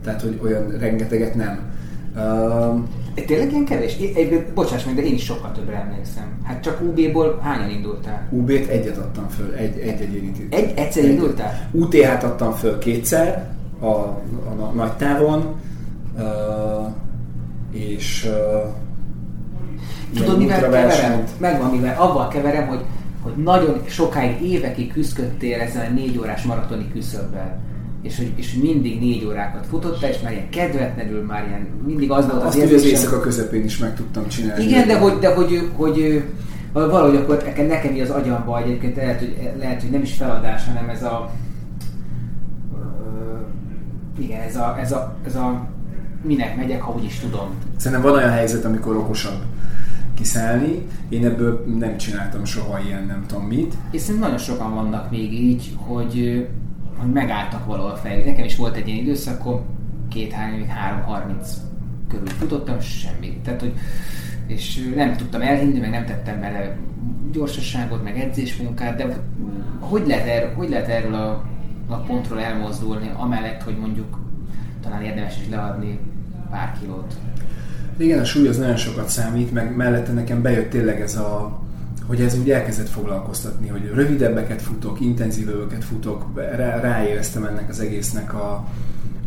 Tehát, hogy olyan rengeteget nem. Uh, Tényleg ilyen kevés? Én, bocsáss meg, de én is sokkal többre emlékszem. Hát csak UB-ból hányan indultál? UB-t egyet adtam föl, egy, egy egyéni Egy, egyszer egy, indultál? UTH-t adtam föl kétszer, a, a, a nagy távon, uh, és uh, Tudod, mivel keverem? Megvan, mivel avval keverem, hogy, hogy nagyon sokáig, évekig küzdöttél ezzel a négy órás maratoni küszöbbel és hogy, és mindig négy órákat futotta, és már ilyen kedvetlenül, már ilyen mindig az volt az Azt, hogy az éjszaka közepén is meg tudtam csinálni. Igen, de hogy, de hogy, hogy, hogy valahogy akkor nekem, nekem az agyamba egyébként lehet hogy, lehet, hogy nem is feladás, hanem ez a igen, ez a, ez a, ez a minek megyek, ha úgyis tudom. Szerintem van olyan helyzet, amikor okosabb kiszállni. Én ebből nem csináltam soha ilyen nem tudom mit. És szerintem nagyon sokan vannak még így, hogy hogy megálltak valahol fel. Nekem is volt egy ilyen időszakom, két, három, három, harminc körül futottam, semmi. Tehát, hogy, és nem tudtam elhinni, meg nem tettem bele gyorsaságot, meg edzésmunkát, de hogy lehet erről, hogy lehet erről a, a pontról elmozdulni, amellett, hogy mondjuk talán érdemes is leadni pár kilót? Igen, a súly az nagyon sokat számít, meg mellette nekem bejött tényleg ez a hogy ez úgy elkezdett foglalkoztatni, hogy rövidebbeket futok, intenzívőket futok, rá, ráéreztem ennek az egésznek a,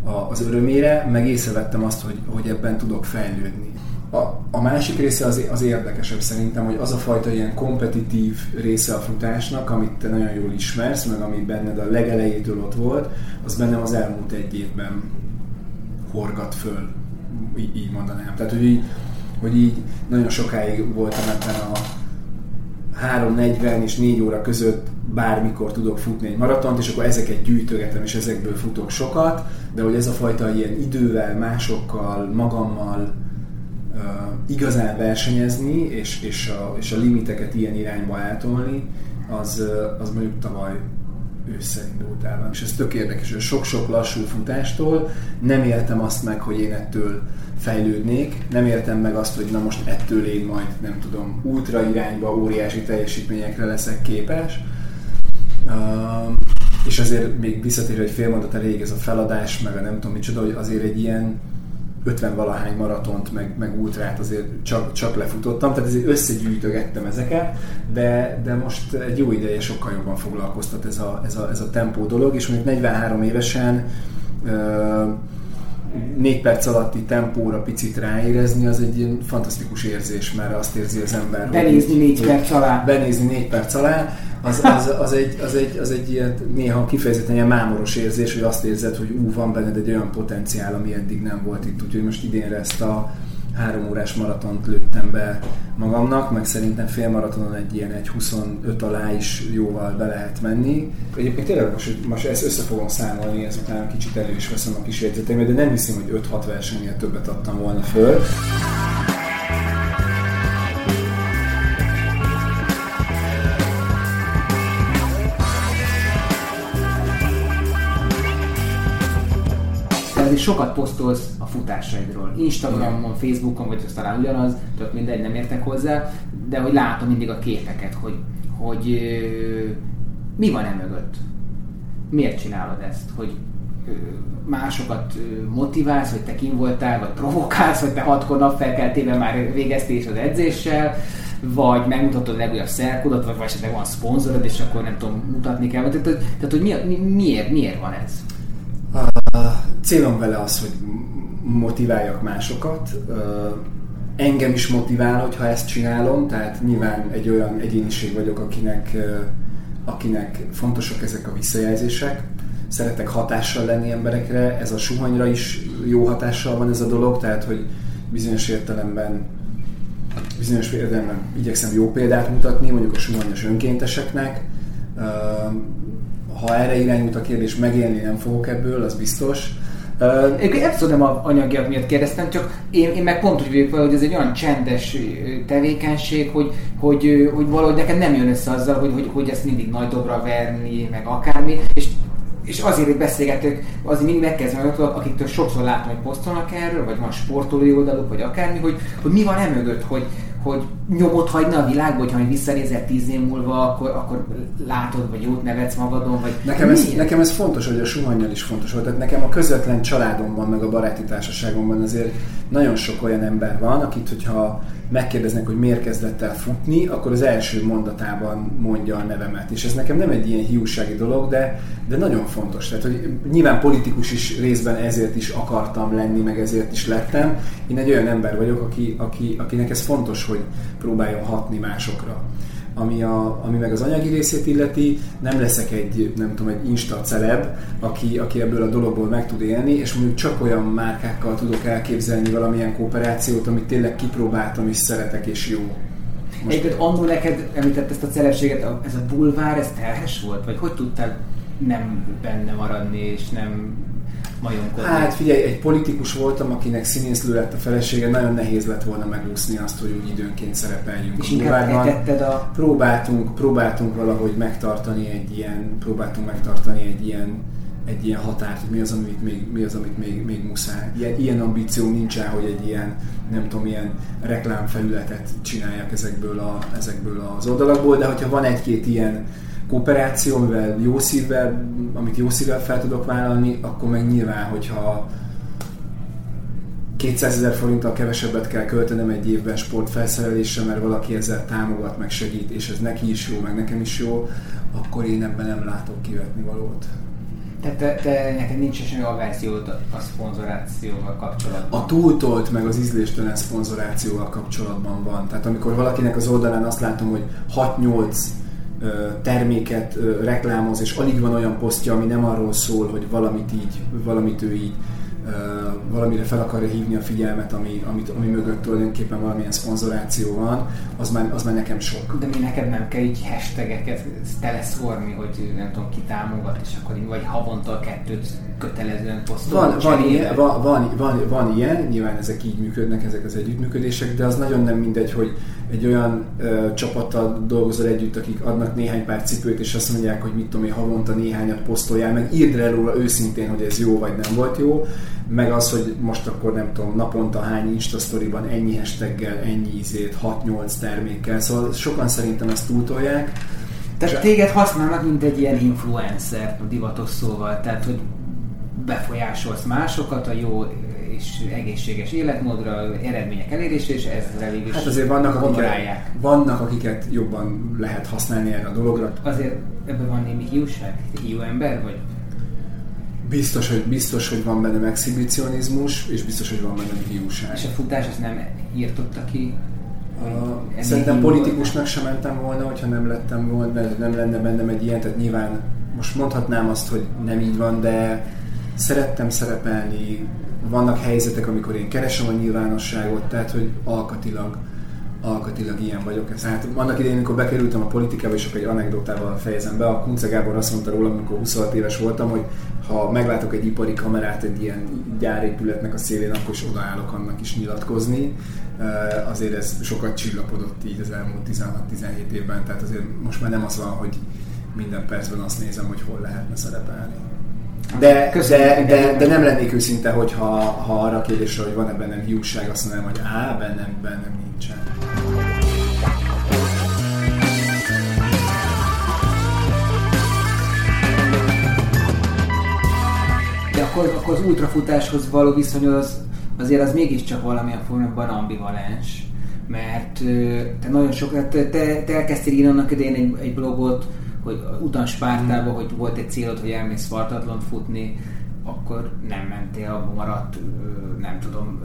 a, az örömére, meg észrevettem azt, hogy, hogy ebben tudok fejlődni. A, a másik része az, az érdekesebb szerintem, hogy az a fajta ilyen kompetitív része a futásnak, amit te nagyon jól ismersz, meg ami benned a legelejétől ott volt, az bennem az elmúlt egy évben horgat föl, így, így mondanám. Tehát, hogy így, hogy így nagyon sokáig voltam ebben a, 3.40 és 4 óra között bármikor tudok futni egy maratont, és akkor ezeket gyűjtögetem, és ezekből futok sokat, de hogy ez a fajta ilyen idővel, másokkal, magammal uh, igazán versenyezni, és, és, a, és a limiteket ilyen irányba átolni, az, az mondjuk tavaly ősszel indult. És ez tök érdekes, hogy sok-sok lassú futástól nem éltem azt meg, hogy én ettől fejlődnék, nem értem meg azt, hogy na most ettől én majd, nem tudom, ultra irányba óriási teljesítményekre leszek képes. Uh, és azért még visszatérő egy fél mondat elég ez a feladás, meg a nem tudom micsoda, hogy azért egy ilyen 50 valahány maratont, meg, meg ultrát azért csak, csak lefutottam, tehát ezért összegyűjtögettem ezeket, de, de most egy jó ideje sokkal jobban foglalkoztat ez a, ez a, ez a tempó dolog, és mondjuk 43 évesen uh, négy perc alatti tempóra picit ráérezni, az egy ilyen fantasztikus érzés, mert azt érzi az ember. Benézni négy hogy, perc alá. Benézni négy perc alá, az, az, az, egy, az, egy, az egy ilyen néha kifejezetten ilyen mámoros érzés, hogy azt érzed, hogy ú, van benned egy olyan potenciál, ami eddig nem volt itt. Úgyhogy most idénre ezt a három órás maratont lőttem be magamnak, meg szerintem félmaratonon egy ilyen egy 25 alá is jóval be lehet menni. Egyébként tényleg most, most ezt össze fogom számolni, ezután kicsit elő is veszem a kis de nem hiszem, hogy 5-6 versenynél többet adtam volna föl. Sokat posztolsz a futásaidról. Instagramon, Facebookon, vagy az talán ugyanaz, tök mindegy, nem értek hozzá, de hogy látom mindig a képeket, hogy, hogy mi van e mögött? Miért csinálod ezt? Hogy másokat motiválsz, vagy te kim voltál, vagy provokálsz, vagy te hatkor napfelkeltében már végeztél az edzéssel, vagy megmutatod a legújabb szerkodat, vagy esetleg van szponzorod, és akkor nem tudom, mutatni kell. Tehát, tehát hogy mi, miért, miért van ez? Célom vele az, hogy motiváljak másokat. Engem is motivál, hogyha ezt csinálom, tehát nyilván egy olyan egyéniség vagyok, akinek, akinek fontosak ezek a visszajelzések. Szeretek hatással lenni emberekre, ez a suhanyra is jó hatással van ez a dolog, tehát hogy bizonyos értelemben bizonyos értelemben igyekszem jó példát mutatni, mondjuk a suhanyos önkénteseknek, ha erre irányult a kérdés, megélni nem fogok ebből, az biztos. Én abszolút nem a anyagiak miatt kérdeztem, csak én, én meg pont úgy vagyok hogy ez egy olyan csendes tevékenység, hogy, hogy, hogy valahogy nekem nem jön össze azzal, hogy, hogy, hogy ezt mindig nagy dobra verni, meg akármi, és és azért, hogy beszélgetők, azért mindig megkezdem olyanokat, akiktől sokszor látom, hogy posztolnak erről, vagy van sportolói oldaluk, vagy akármi, hogy, hogy mi van emögött, hogy, hogy nyomot hagyna a világba, hogyha majd visszanézel tíz év múlva, akkor, akkor látod, vagy jót nevetsz magadon, vagy nekem ez, nekem ez fontos, hogy a suhanyjal is fontos volt. Tehát nekem a közvetlen családomban, meg a baráti társaságomban azért nagyon sok olyan ember van, akit, hogyha megkérdeznek, hogy miért kezdett el futni, akkor az első mondatában mondja a nevemet. És ez nekem nem egy ilyen hiúsági dolog, de, de nagyon fontos. Tehát, hogy nyilván politikus is részben ezért is akartam lenni, meg ezért is lettem. Én egy olyan ember vagyok, aki, aki, akinek ez fontos, hogy próbáljon hatni másokra ami, a, ami meg az anyagi részét illeti, nem leszek egy, nem tudom, egy insta celeb, aki, aki ebből a dologból meg tud élni, és mondjuk csak olyan márkákkal tudok elképzelni valamilyen kooperációt, amit tényleg kipróbáltam és szeretek és jó. Most... Egyébként annól neked említett ezt a celebséget, ez a bulvár, ez terhes volt? Vagy hogy tudtál nem benne maradni, és nem majomkodni? Hát figyelj, egy politikus voltam, akinek színésznő lett a felesége, nagyon nehéz lett volna megúszni azt, hogy úgy időnként szerepeljünk és a bulvárban. A... Próbáltunk, próbáltunk valahogy megtartani egy ilyen, próbáltunk megtartani egy ilyen egy ilyen határt, hogy mi az, amit még, mi az, amit még, még muszáj. Ilyen, ilyen ambíció nincsen, hogy egy ilyen, nem tudom, ilyen reklámfelületet csináljak ezekből, a, ezekből az oldalakból, de hogyha van egy-két ilyen kooperáció, amivel jó szívvel, amit jó szívvel fel tudok vállalni, akkor meg nyilván, hogyha 200 ezer forinttal kevesebbet kell költenem egy évben sportfelszerelésre, mert valaki ezzel támogat, meg segít, és ez neki is jó, meg nekem is jó, akkor én ebben nem látok kivetni valót. Tehát te, te, neked nincs semmi averziód a szponzorációval kapcsolatban? A túltolt meg az ízléstelen szponzorációval kapcsolatban van. Tehát amikor valakinek az oldalán azt látom, hogy 6-8 terméket reklámoz, és alig van olyan posztja, ami nem arról szól, hogy valamit így, valamit ő így valamire fel akarja hívni a figyelmet, ami, amit, ami mögött tulajdonképpen valamilyen szponzoráció van, az már, az már nekem sok. De mi neked nem kell így hashtageket teleszórni, hogy nem tudom, ki támogat, és akkor így, vagy havonta kettőt kötelezően posztolni. Van, van, ilyen, van, van, van, van ilyen, nyilván ezek így működnek, ezek az együttműködések, de az nagyon nem mindegy, hogy egy olyan ö, csapattal dolgozol együtt, akik adnak néhány pár cipőt, és azt mondják, hogy mit tudom én, havonta néhányat posztoljál, meg. Írd le róla őszintén, hogy ez jó vagy nem volt jó, meg az, hogy most akkor nem tudom, naponta hány Insta sztoriban ennyi hashtaggel, ennyi ízét, 6-8 termékkel, szóval sokan szerintem ezt túltolják. Tehát téged használnak, mint egy ilyen influencer, divatos szóval, tehát hogy befolyásolsz másokat a jó és egészséges életmódra, eredmények elérésére, és ezzel végül Hát azért vannak akiket, vannak, akiket jobban lehet használni erre a dologra. Azért ebben van némi hiúság? Hiú ember vagy? Biztos, hogy, biztos, hogy van benne exhibicionizmus, és biztos, hogy van benne hiúság. És a futás azt nem írtotta ki? Uh, szerintem politikusnak sem mentem volna, hogyha nem lettem volna, nem lenne bennem egy ilyen, tehát nyilván most mondhatnám azt, hogy nem így van, de szerettem szerepelni, vannak helyzetek, amikor én keresem a nyilvánosságot, tehát hogy alkatilag alkatilag ilyen vagyok. Ez, hát annak idején, amikor bekerültem a politikába, és akkor egy anekdotával fejezem be, a Kunce Gábor azt mondta rólam, amikor 26 éves voltam, hogy ha meglátok egy ipari kamerát egy ilyen gyárépületnek a szélén, akkor is odaállok annak is nyilatkozni. Azért ez sokat csillapodott így az elmúlt 16-17 évben, tehát azért most már nem az van, hogy minden percben azt nézem, hogy hol lehetne szerepelni. De, de, de, de, nem lennék őszinte, hogyha ha arra a kérdésre, hogy van-e bennem hiúság, azt mondanám, hogy á, bennem, bennem nincsen. De akkor, akkor az ultrafutáshoz való viszonyod az, azért az mégiscsak valamilyen formában ambivalens mert te nagyon sok, te, te, te elkezdtél írni annak idején egy, egy blogot, hogy utan Spártába, hogy volt egy célod, hogy elmész Spartatlont futni, akkor nem mentél, abban maradt, nem tudom,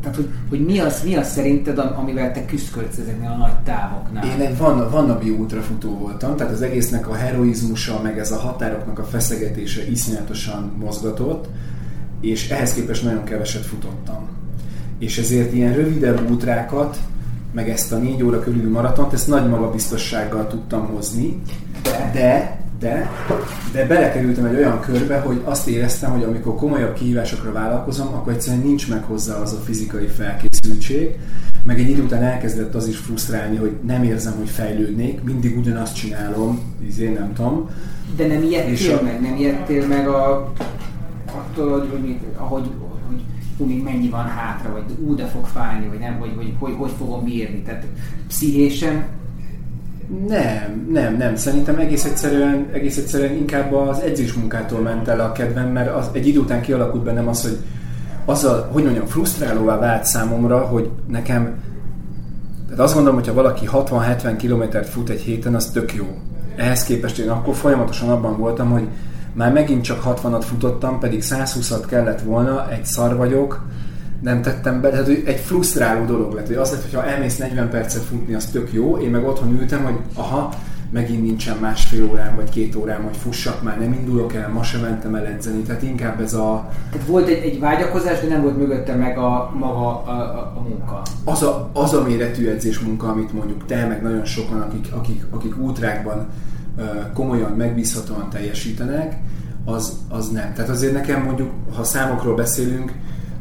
tehát hogy, hogy mi, az, mi az szerinted, amivel te küzdködsz ezeknél a nagy távoknál? Én egy van, vannabi ultrafutó voltam, tehát az egésznek a heroizmusa, meg ez a határoknak a feszegetése iszonyatosan mozgatott, és ehhez képest nagyon keveset futottam. És ezért ilyen rövidebb útrákat, meg ezt a négy óra körüli maratont, ezt nagy magabiztossággal tudtam hozni, de, De, de belekerültem egy olyan körbe, hogy azt éreztem, hogy amikor komolyabb kihívásokra vállalkozom, akkor egyszerűen nincs meg hozzá az a fizikai felkészültség, meg egy idő után elkezdett az is frusztrálni, hogy nem érzem, hogy fejlődnék, mindig ugyanazt csinálom, én nem tudom. De nem ijedtél a... meg, nem ijedtél meg a, attól, hogy, hogy, ahogy, hogy hú, még mennyi van hátra, vagy ú, de fog fájni, vagy nem, vagy hogy, hogy, hogy fogom bírni. Tehát pszichésen nem, nem, nem. Szerintem egész egyszerűen, egész egyszerűen inkább az edzésmunkától ment el a kedvem, mert az, egy idő után kialakult bennem az, hogy az a, hogy mondjam, frusztrálóvá vált számomra, hogy nekem, tehát azt gondolom, hogyha valaki 60-70 kilométert fut egy héten, az tök jó. Ehhez képest én akkor folyamatosan abban voltam, hogy már megint csak 60-at futottam, pedig 120-at kellett volna, egy szar vagyok, nem tettem be, tehát egy frusztráló dolog lett, hogy az lett, hogyha elmész 40 percet futni, az tök jó, én meg otthon ültem, hogy aha, megint nincsen másfél órám vagy két órám, hogy fussak már, nem indulok el, ma sem mentem el edzeni, tehát inkább ez a... Tehát volt egy, egy vágyakozás, de nem volt mögötte meg a maga a, a, a munka. Az a, az a méretű edzés munka, amit mondjuk te, meg nagyon sokan, akik, akik, akik útrákban komolyan, megbízhatóan teljesítenek, az, az nem. Tehát azért nekem mondjuk, ha számokról beszélünk,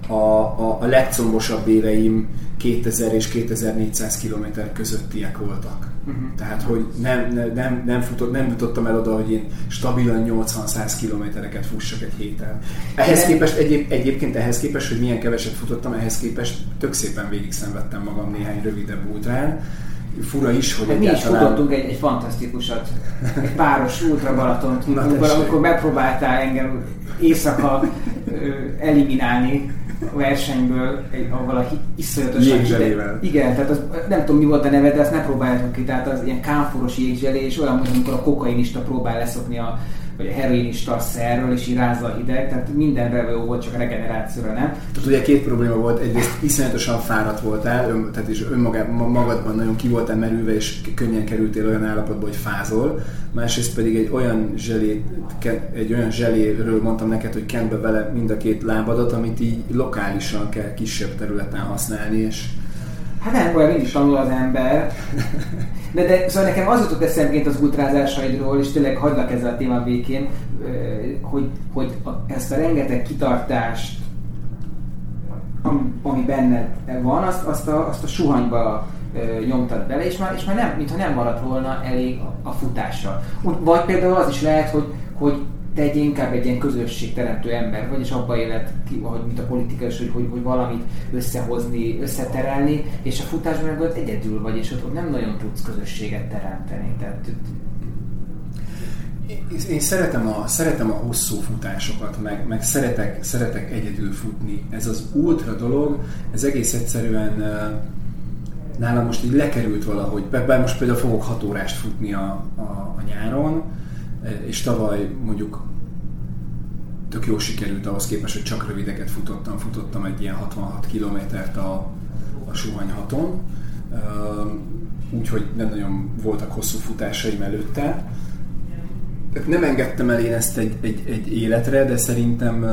a, a, a legcombosabb éveim 2000 és 2400 km közöttiek voltak. Uh-huh. Tehát, hogy nem, nem, nem, nem, futott, nem jutottam el oda, hogy én stabilan 80-100 kilométereket fussak egy héten. Ehhez képest, egyéb, egyébként ehhez képest, hogy milyen keveset futottam, ehhez képest tök szépen végig szenvedtem magam néhány rövidebb útrán. Fura is, hogy hát Mi is futottunk egy, egy fantasztikusat, egy páros ultra Balaton, amikor megpróbáltál engem éjszaka eliminálni a versenyből, egy, ahol a iszonyatos Igen, tehát az, nem tudom mi volt a neve, de ezt ne próbáljátok ki, tehát az ilyen kámforos jégzselé, és olyan, mint amikor a kokainista próbál leszokni a vagy a heroinista szerről, és így rázza a hideg, tehát mindenre jó volt, csak a regenerációra nem. Tehát ugye két probléma volt, egyrészt iszonyatosan fáradt voltál, ön, tehát is önmagadban magadban nagyon ki voltál merülve, és könnyen kerültél olyan állapotba, hogy fázol. Másrészt pedig egy olyan zselé, egy olyan zseléről mondtam neked, hogy kent vele mind a két lábadat, amit így lokálisan kell kisebb területen használni, és Hát nem, olyan mindig tanul az ember. De, de szóval nekem az jutott eszemként az ultrázásaidról, és tényleg hagylak ezzel a témán békén, hogy, hogy ezt a rengeteg kitartást, ami benned van, azt, azt, a, azt a suhanyba nyomtad bele, és már, és már nem, mintha nem maradt volna elég a, a futásra. Vagy például az is lehet, hogy, hogy te egy inkább egy ilyen közösségteremtő ember vagy, és abba élet, ki, ahogy mint a politikus, hogy, hogy, hogy valamit összehozni, összeterelni, és a futásban meg egyedül vagy, és ott, ott nem nagyon tudsz közösséget teremteni. Tehát, én szeretem a, szeretem a hosszú futásokat, meg, meg szeretek, szeretek egyedül futni. Ez az ultra dolog, ez egész egyszerűen nálam most így lekerült valahogy. Bár most például fogok hat órást futni a, a, a nyáron, és tavaly mondjuk tök jó sikerült ahhoz képest, hogy csak rövideket futottam. Futottam egy ilyen 66 kilométert a, a Suhanyhaton, úgyhogy nem nagyon voltak hosszú futásaim előtte. Nem engedtem el én ezt egy, egy, egy életre, de szerintem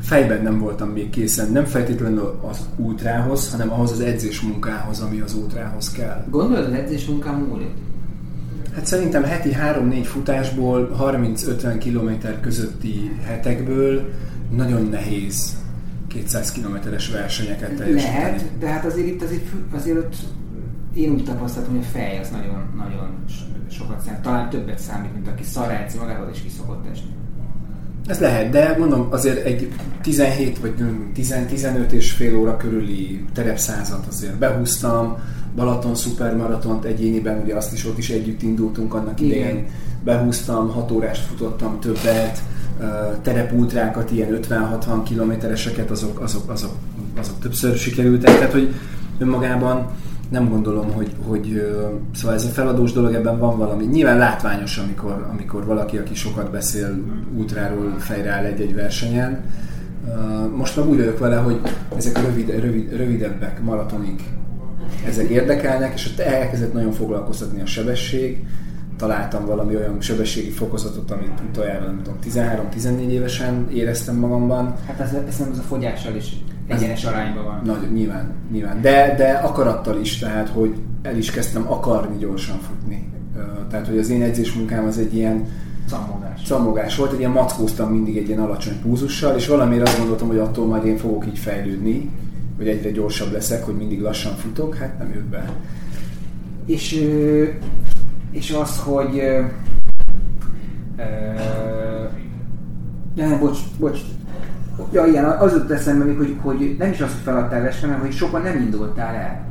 fejben nem voltam még készen, nem feltétlenül az útrához, hanem ahhoz az edzés munkához, ami az útrához kell. Gondolod, az edzés munkám múlik? Hát szerintem heti 3-4 futásból, 30-50 km közötti hetekből nagyon nehéz 200 kilométeres versenyeket teljesíteni. Lehet, de hát azért itt azért, azért én úgy tapasztaltam, hogy a fej az nagyon, nagyon sokat számít, talán többet számít, mint aki szaráci magával is kiszokott esni. Ez lehet, de mondom, azért egy 17 vagy 10-15 és fél óra körüli terepszázat azért behúztam, Balaton szupermaratont egyéniben, ugye azt is ott is együtt indultunk annak Igen. idején, behúztam, 6 órást futottam többet, terepultrákat, ilyen 50-60 kilométereseket, azok, azok, azok, azok többször sikerültek, tehát hogy önmagában nem gondolom, hogy, hogy szóval ez a feladós dolog, ebben van valami. Nyilván látványos, amikor, amikor valaki, aki sokat beszél útráról fejre áll egy-egy versenyen. Most meg úgy vagyok vele, hogy ezek a rövid, rövid, rövidebbek, maratonik, ezek érdekelnek, és ott elkezdett nagyon foglalkoztatni a sebesség. Találtam valami olyan sebességi fokozatot, amit utoljára, nem tudom, 13-14 évesen éreztem magamban. Hát ez, ez nem az a fogyással is egyenes arányban van. Nagy, nyilván, nyilván. De, de akarattal is, tehát, hogy el is kezdtem akarni gyorsan futni. Tehát, hogy az én edzésmunkám az egy ilyen Cammogás. Cammogás volt, egy ilyen mackóztam mindig egy ilyen alacsony púzussal, és valamiért azt gondoltam, hogy attól majd én fogok így fejlődni, hogy egyre gyorsabb leszek, hogy mindig lassan futok, hát nem jött be. És, és az, hogy nem, bocs, bocs. Ja, igen, az jött eszembe még, hogy, hogy nem is az, hogy feladtál vesre, hanem hogy sokan nem indultál el.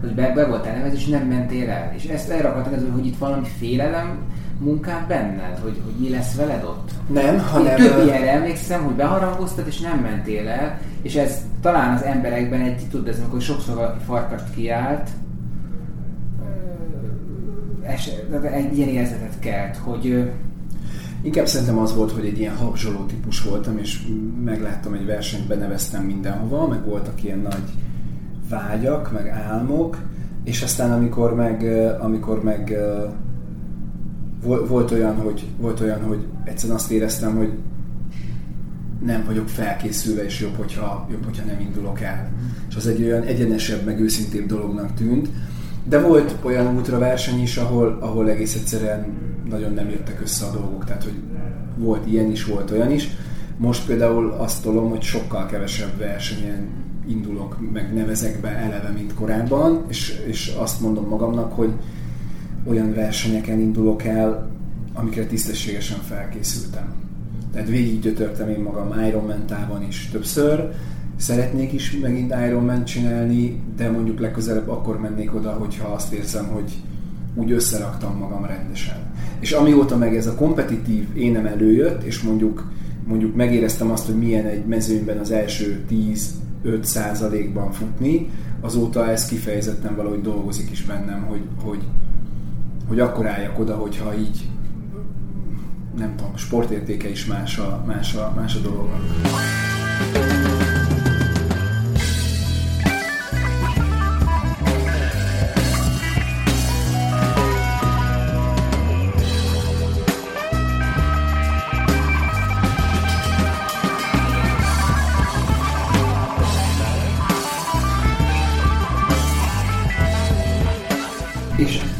Hogy be, be voltál nevez, és nem mentél el. És ezt erre akartam, hogy itt valami félelem munkát benned, hogy, hogy mi lesz veled ott? Nem, hanem... Több ilyenre emlékszem, hogy beharangoztad, és nem mentél el, és ez talán az emberekben egy, tudod, ez amikor sokszor valaki farkast kiállt, egy ilyen érzetet kelt, hogy Inkább szerintem az volt, hogy egy ilyen habzsoló típus voltam, és megláttam egy versenyt, beneveztem mindenhova, meg voltak ilyen nagy vágyak, meg álmok, és aztán amikor meg, amikor meg volt olyan, hogy, volt olyan, hogy egyszerűen azt éreztem, hogy nem vagyok felkészülve, és jobb, hogyha, jobb, hogyha nem indulok el. És az egy olyan egyenesebb, meg őszintébb dolognak tűnt. De volt olyan ultraverseny is, ahol, ahol egész egyszerűen nagyon nem jöttek össze a dolgok, tehát hogy volt ilyen is, volt olyan is. Most például azt tolom, hogy sokkal kevesebb versenyen indulok, meg nevezek be eleve, mint korábban, és, és azt mondom magamnak, hogy olyan versenyeken indulok el, amikre tisztességesen felkészültem. Tehát végig gyötörtem én magam Ironman távon is többször, szeretnék is megint Ironman csinálni, de mondjuk legközelebb akkor mennék oda, hogyha azt érzem, hogy úgy összeraktam magam rendesen. És amióta meg ez a kompetitív énem előjött, és mondjuk, mondjuk megéreztem azt, hogy milyen egy mezőnyben az első 10-5 százalékban futni, azóta ez kifejezetten valahogy dolgozik is bennem, hogy, hogy, hogy akkor álljak oda, hogyha így nem tudom, sportértéke is más a, más a, más a dolognak.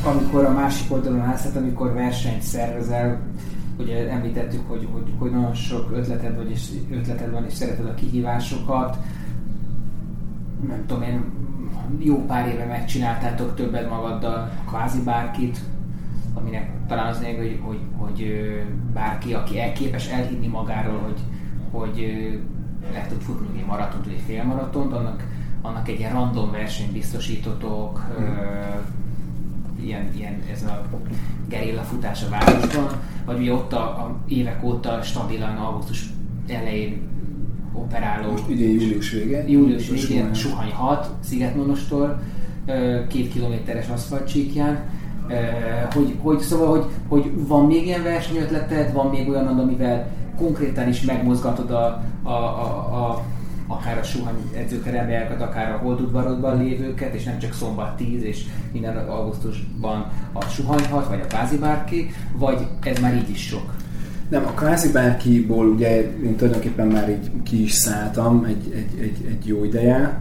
amikor a másik oldalon állsz, hát amikor versenyt szervezel, ugye említettük, hogy, hogy, hogy nagyon sok ötleted, vagy és ötleted van, és szereted a kihívásokat. Nem tudom én, jó pár éve megcsináltátok többet magaddal kvázi bárkit, aminek talán az lényeg, hogy, hogy, hogy bárki, aki elképes elhinni magáról, hogy, hogy le tud futni egy maratont, vagy egy félmaratont, annak, annak egy ilyen random versenyt biztosítotok, mm ilyen, ilyen ez a gerilla futás a városban, vagy ugye ott a, a évek óta stabilan augusztus elején operáló. Most idén július vége. Július végén, Suhany 6, Szigetmonostor, két kilométeres aszfaltcsíkján, hogy, hogy, szóval, hogy, hogy van még ilyen versenyötleted, van még olyan, amivel konkrétan is megmozgatod a, a, a, a akár a suhany edzőteremjelket, akár a holdudvarodban lévőket, és nem csak szombat 10 és minden augusztusban a suhanyhat, vagy a kvázi bárki, vagy ez már így is sok? Nem, a kvázi bárkiból ugye én tulajdonképpen már így ki is szálltam egy, egy, egy, egy jó ideje.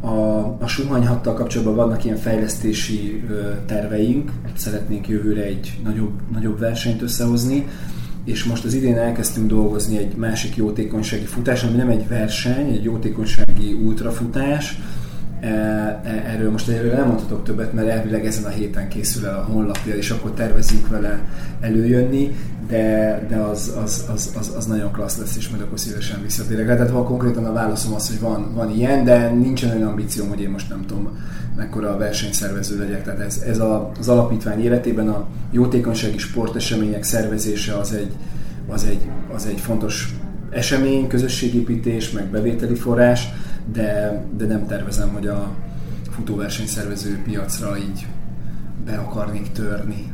A, a suhanyhattal kapcsolatban vannak ilyen fejlesztési terveink, szeretnénk jövőre egy nagyobb, nagyobb versenyt összehozni és most az idén elkezdtünk dolgozni egy másik jótékonysági futás, ami nem egy verseny, egy jótékonysági ultrafutás. E, e, erről most erről nem mondhatok többet, mert elvileg ezen a héten készül el a honlapja, és akkor tervezünk vele előjönni, de, de az, az, az, az, az, nagyon klassz lesz, és majd akkor szívesen visszatérek. Tehát van konkrétan a válaszom az, hogy van, van ilyen, de nincsen olyan ambícióm, hogy én most nem tudom mekkora a versenyszervező legyek. Tehát ez, ez a, az alapítvány életében a jótékonysági sportesemények szervezése az egy, az egy, az egy fontos esemény, közösségépítés, meg bevételi forrás, de, de nem tervezem, hogy a futóversenyszervező piacra így be akarnék törni.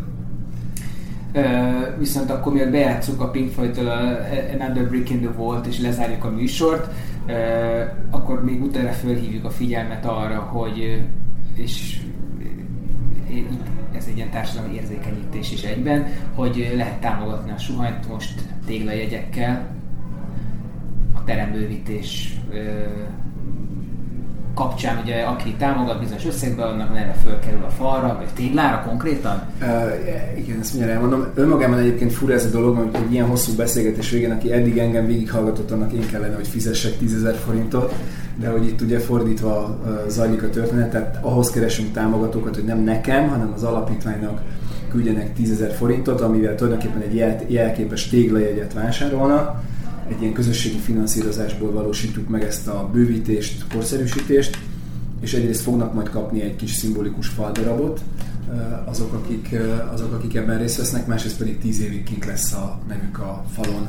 Viszont akkor miért bejátszunk a Pink Floyd-től a Another Brick in the Vault és lezárjuk a műsort, akkor még utána fölhívjuk a figyelmet arra, hogy és ez egy ilyen társadalmi érzékenyítés is egyben, hogy lehet támogatni a suhanyt most téglajegyekkel, a terembővítés kapcsán, ugye aki támogat bizonyos összegbe, annak neve fölkerül a falra, vagy téglára konkrétan? Uh, igen, ezt mindjárt elmondom. Önmagában egyébként fura ez a dolog, hogy egy ilyen hosszú beszélgetés végén, aki eddig engem végighallgatott, annak én kellene, hogy fizessek 10 forintot, de hogy itt ugye fordítva zajlik a történet, tehát ahhoz keresünk támogatókat, hogy nem nekem, hanem az alapítványnak küldjenek 10 forintot, amivel tulajdonképpen egy jel, jelképes téglajegyet vásárolnak, egy ilyen közösségi finanszírozásból valósítjuk meg ezt a bővítést, korszerűsítést, és egyrészt fognak majd kapni egy kis szimbolikus faldarabot, azok akik, azok, akik ebben részt vesznek, másrészt pedig tíz évig kint lesz a nevük a falon.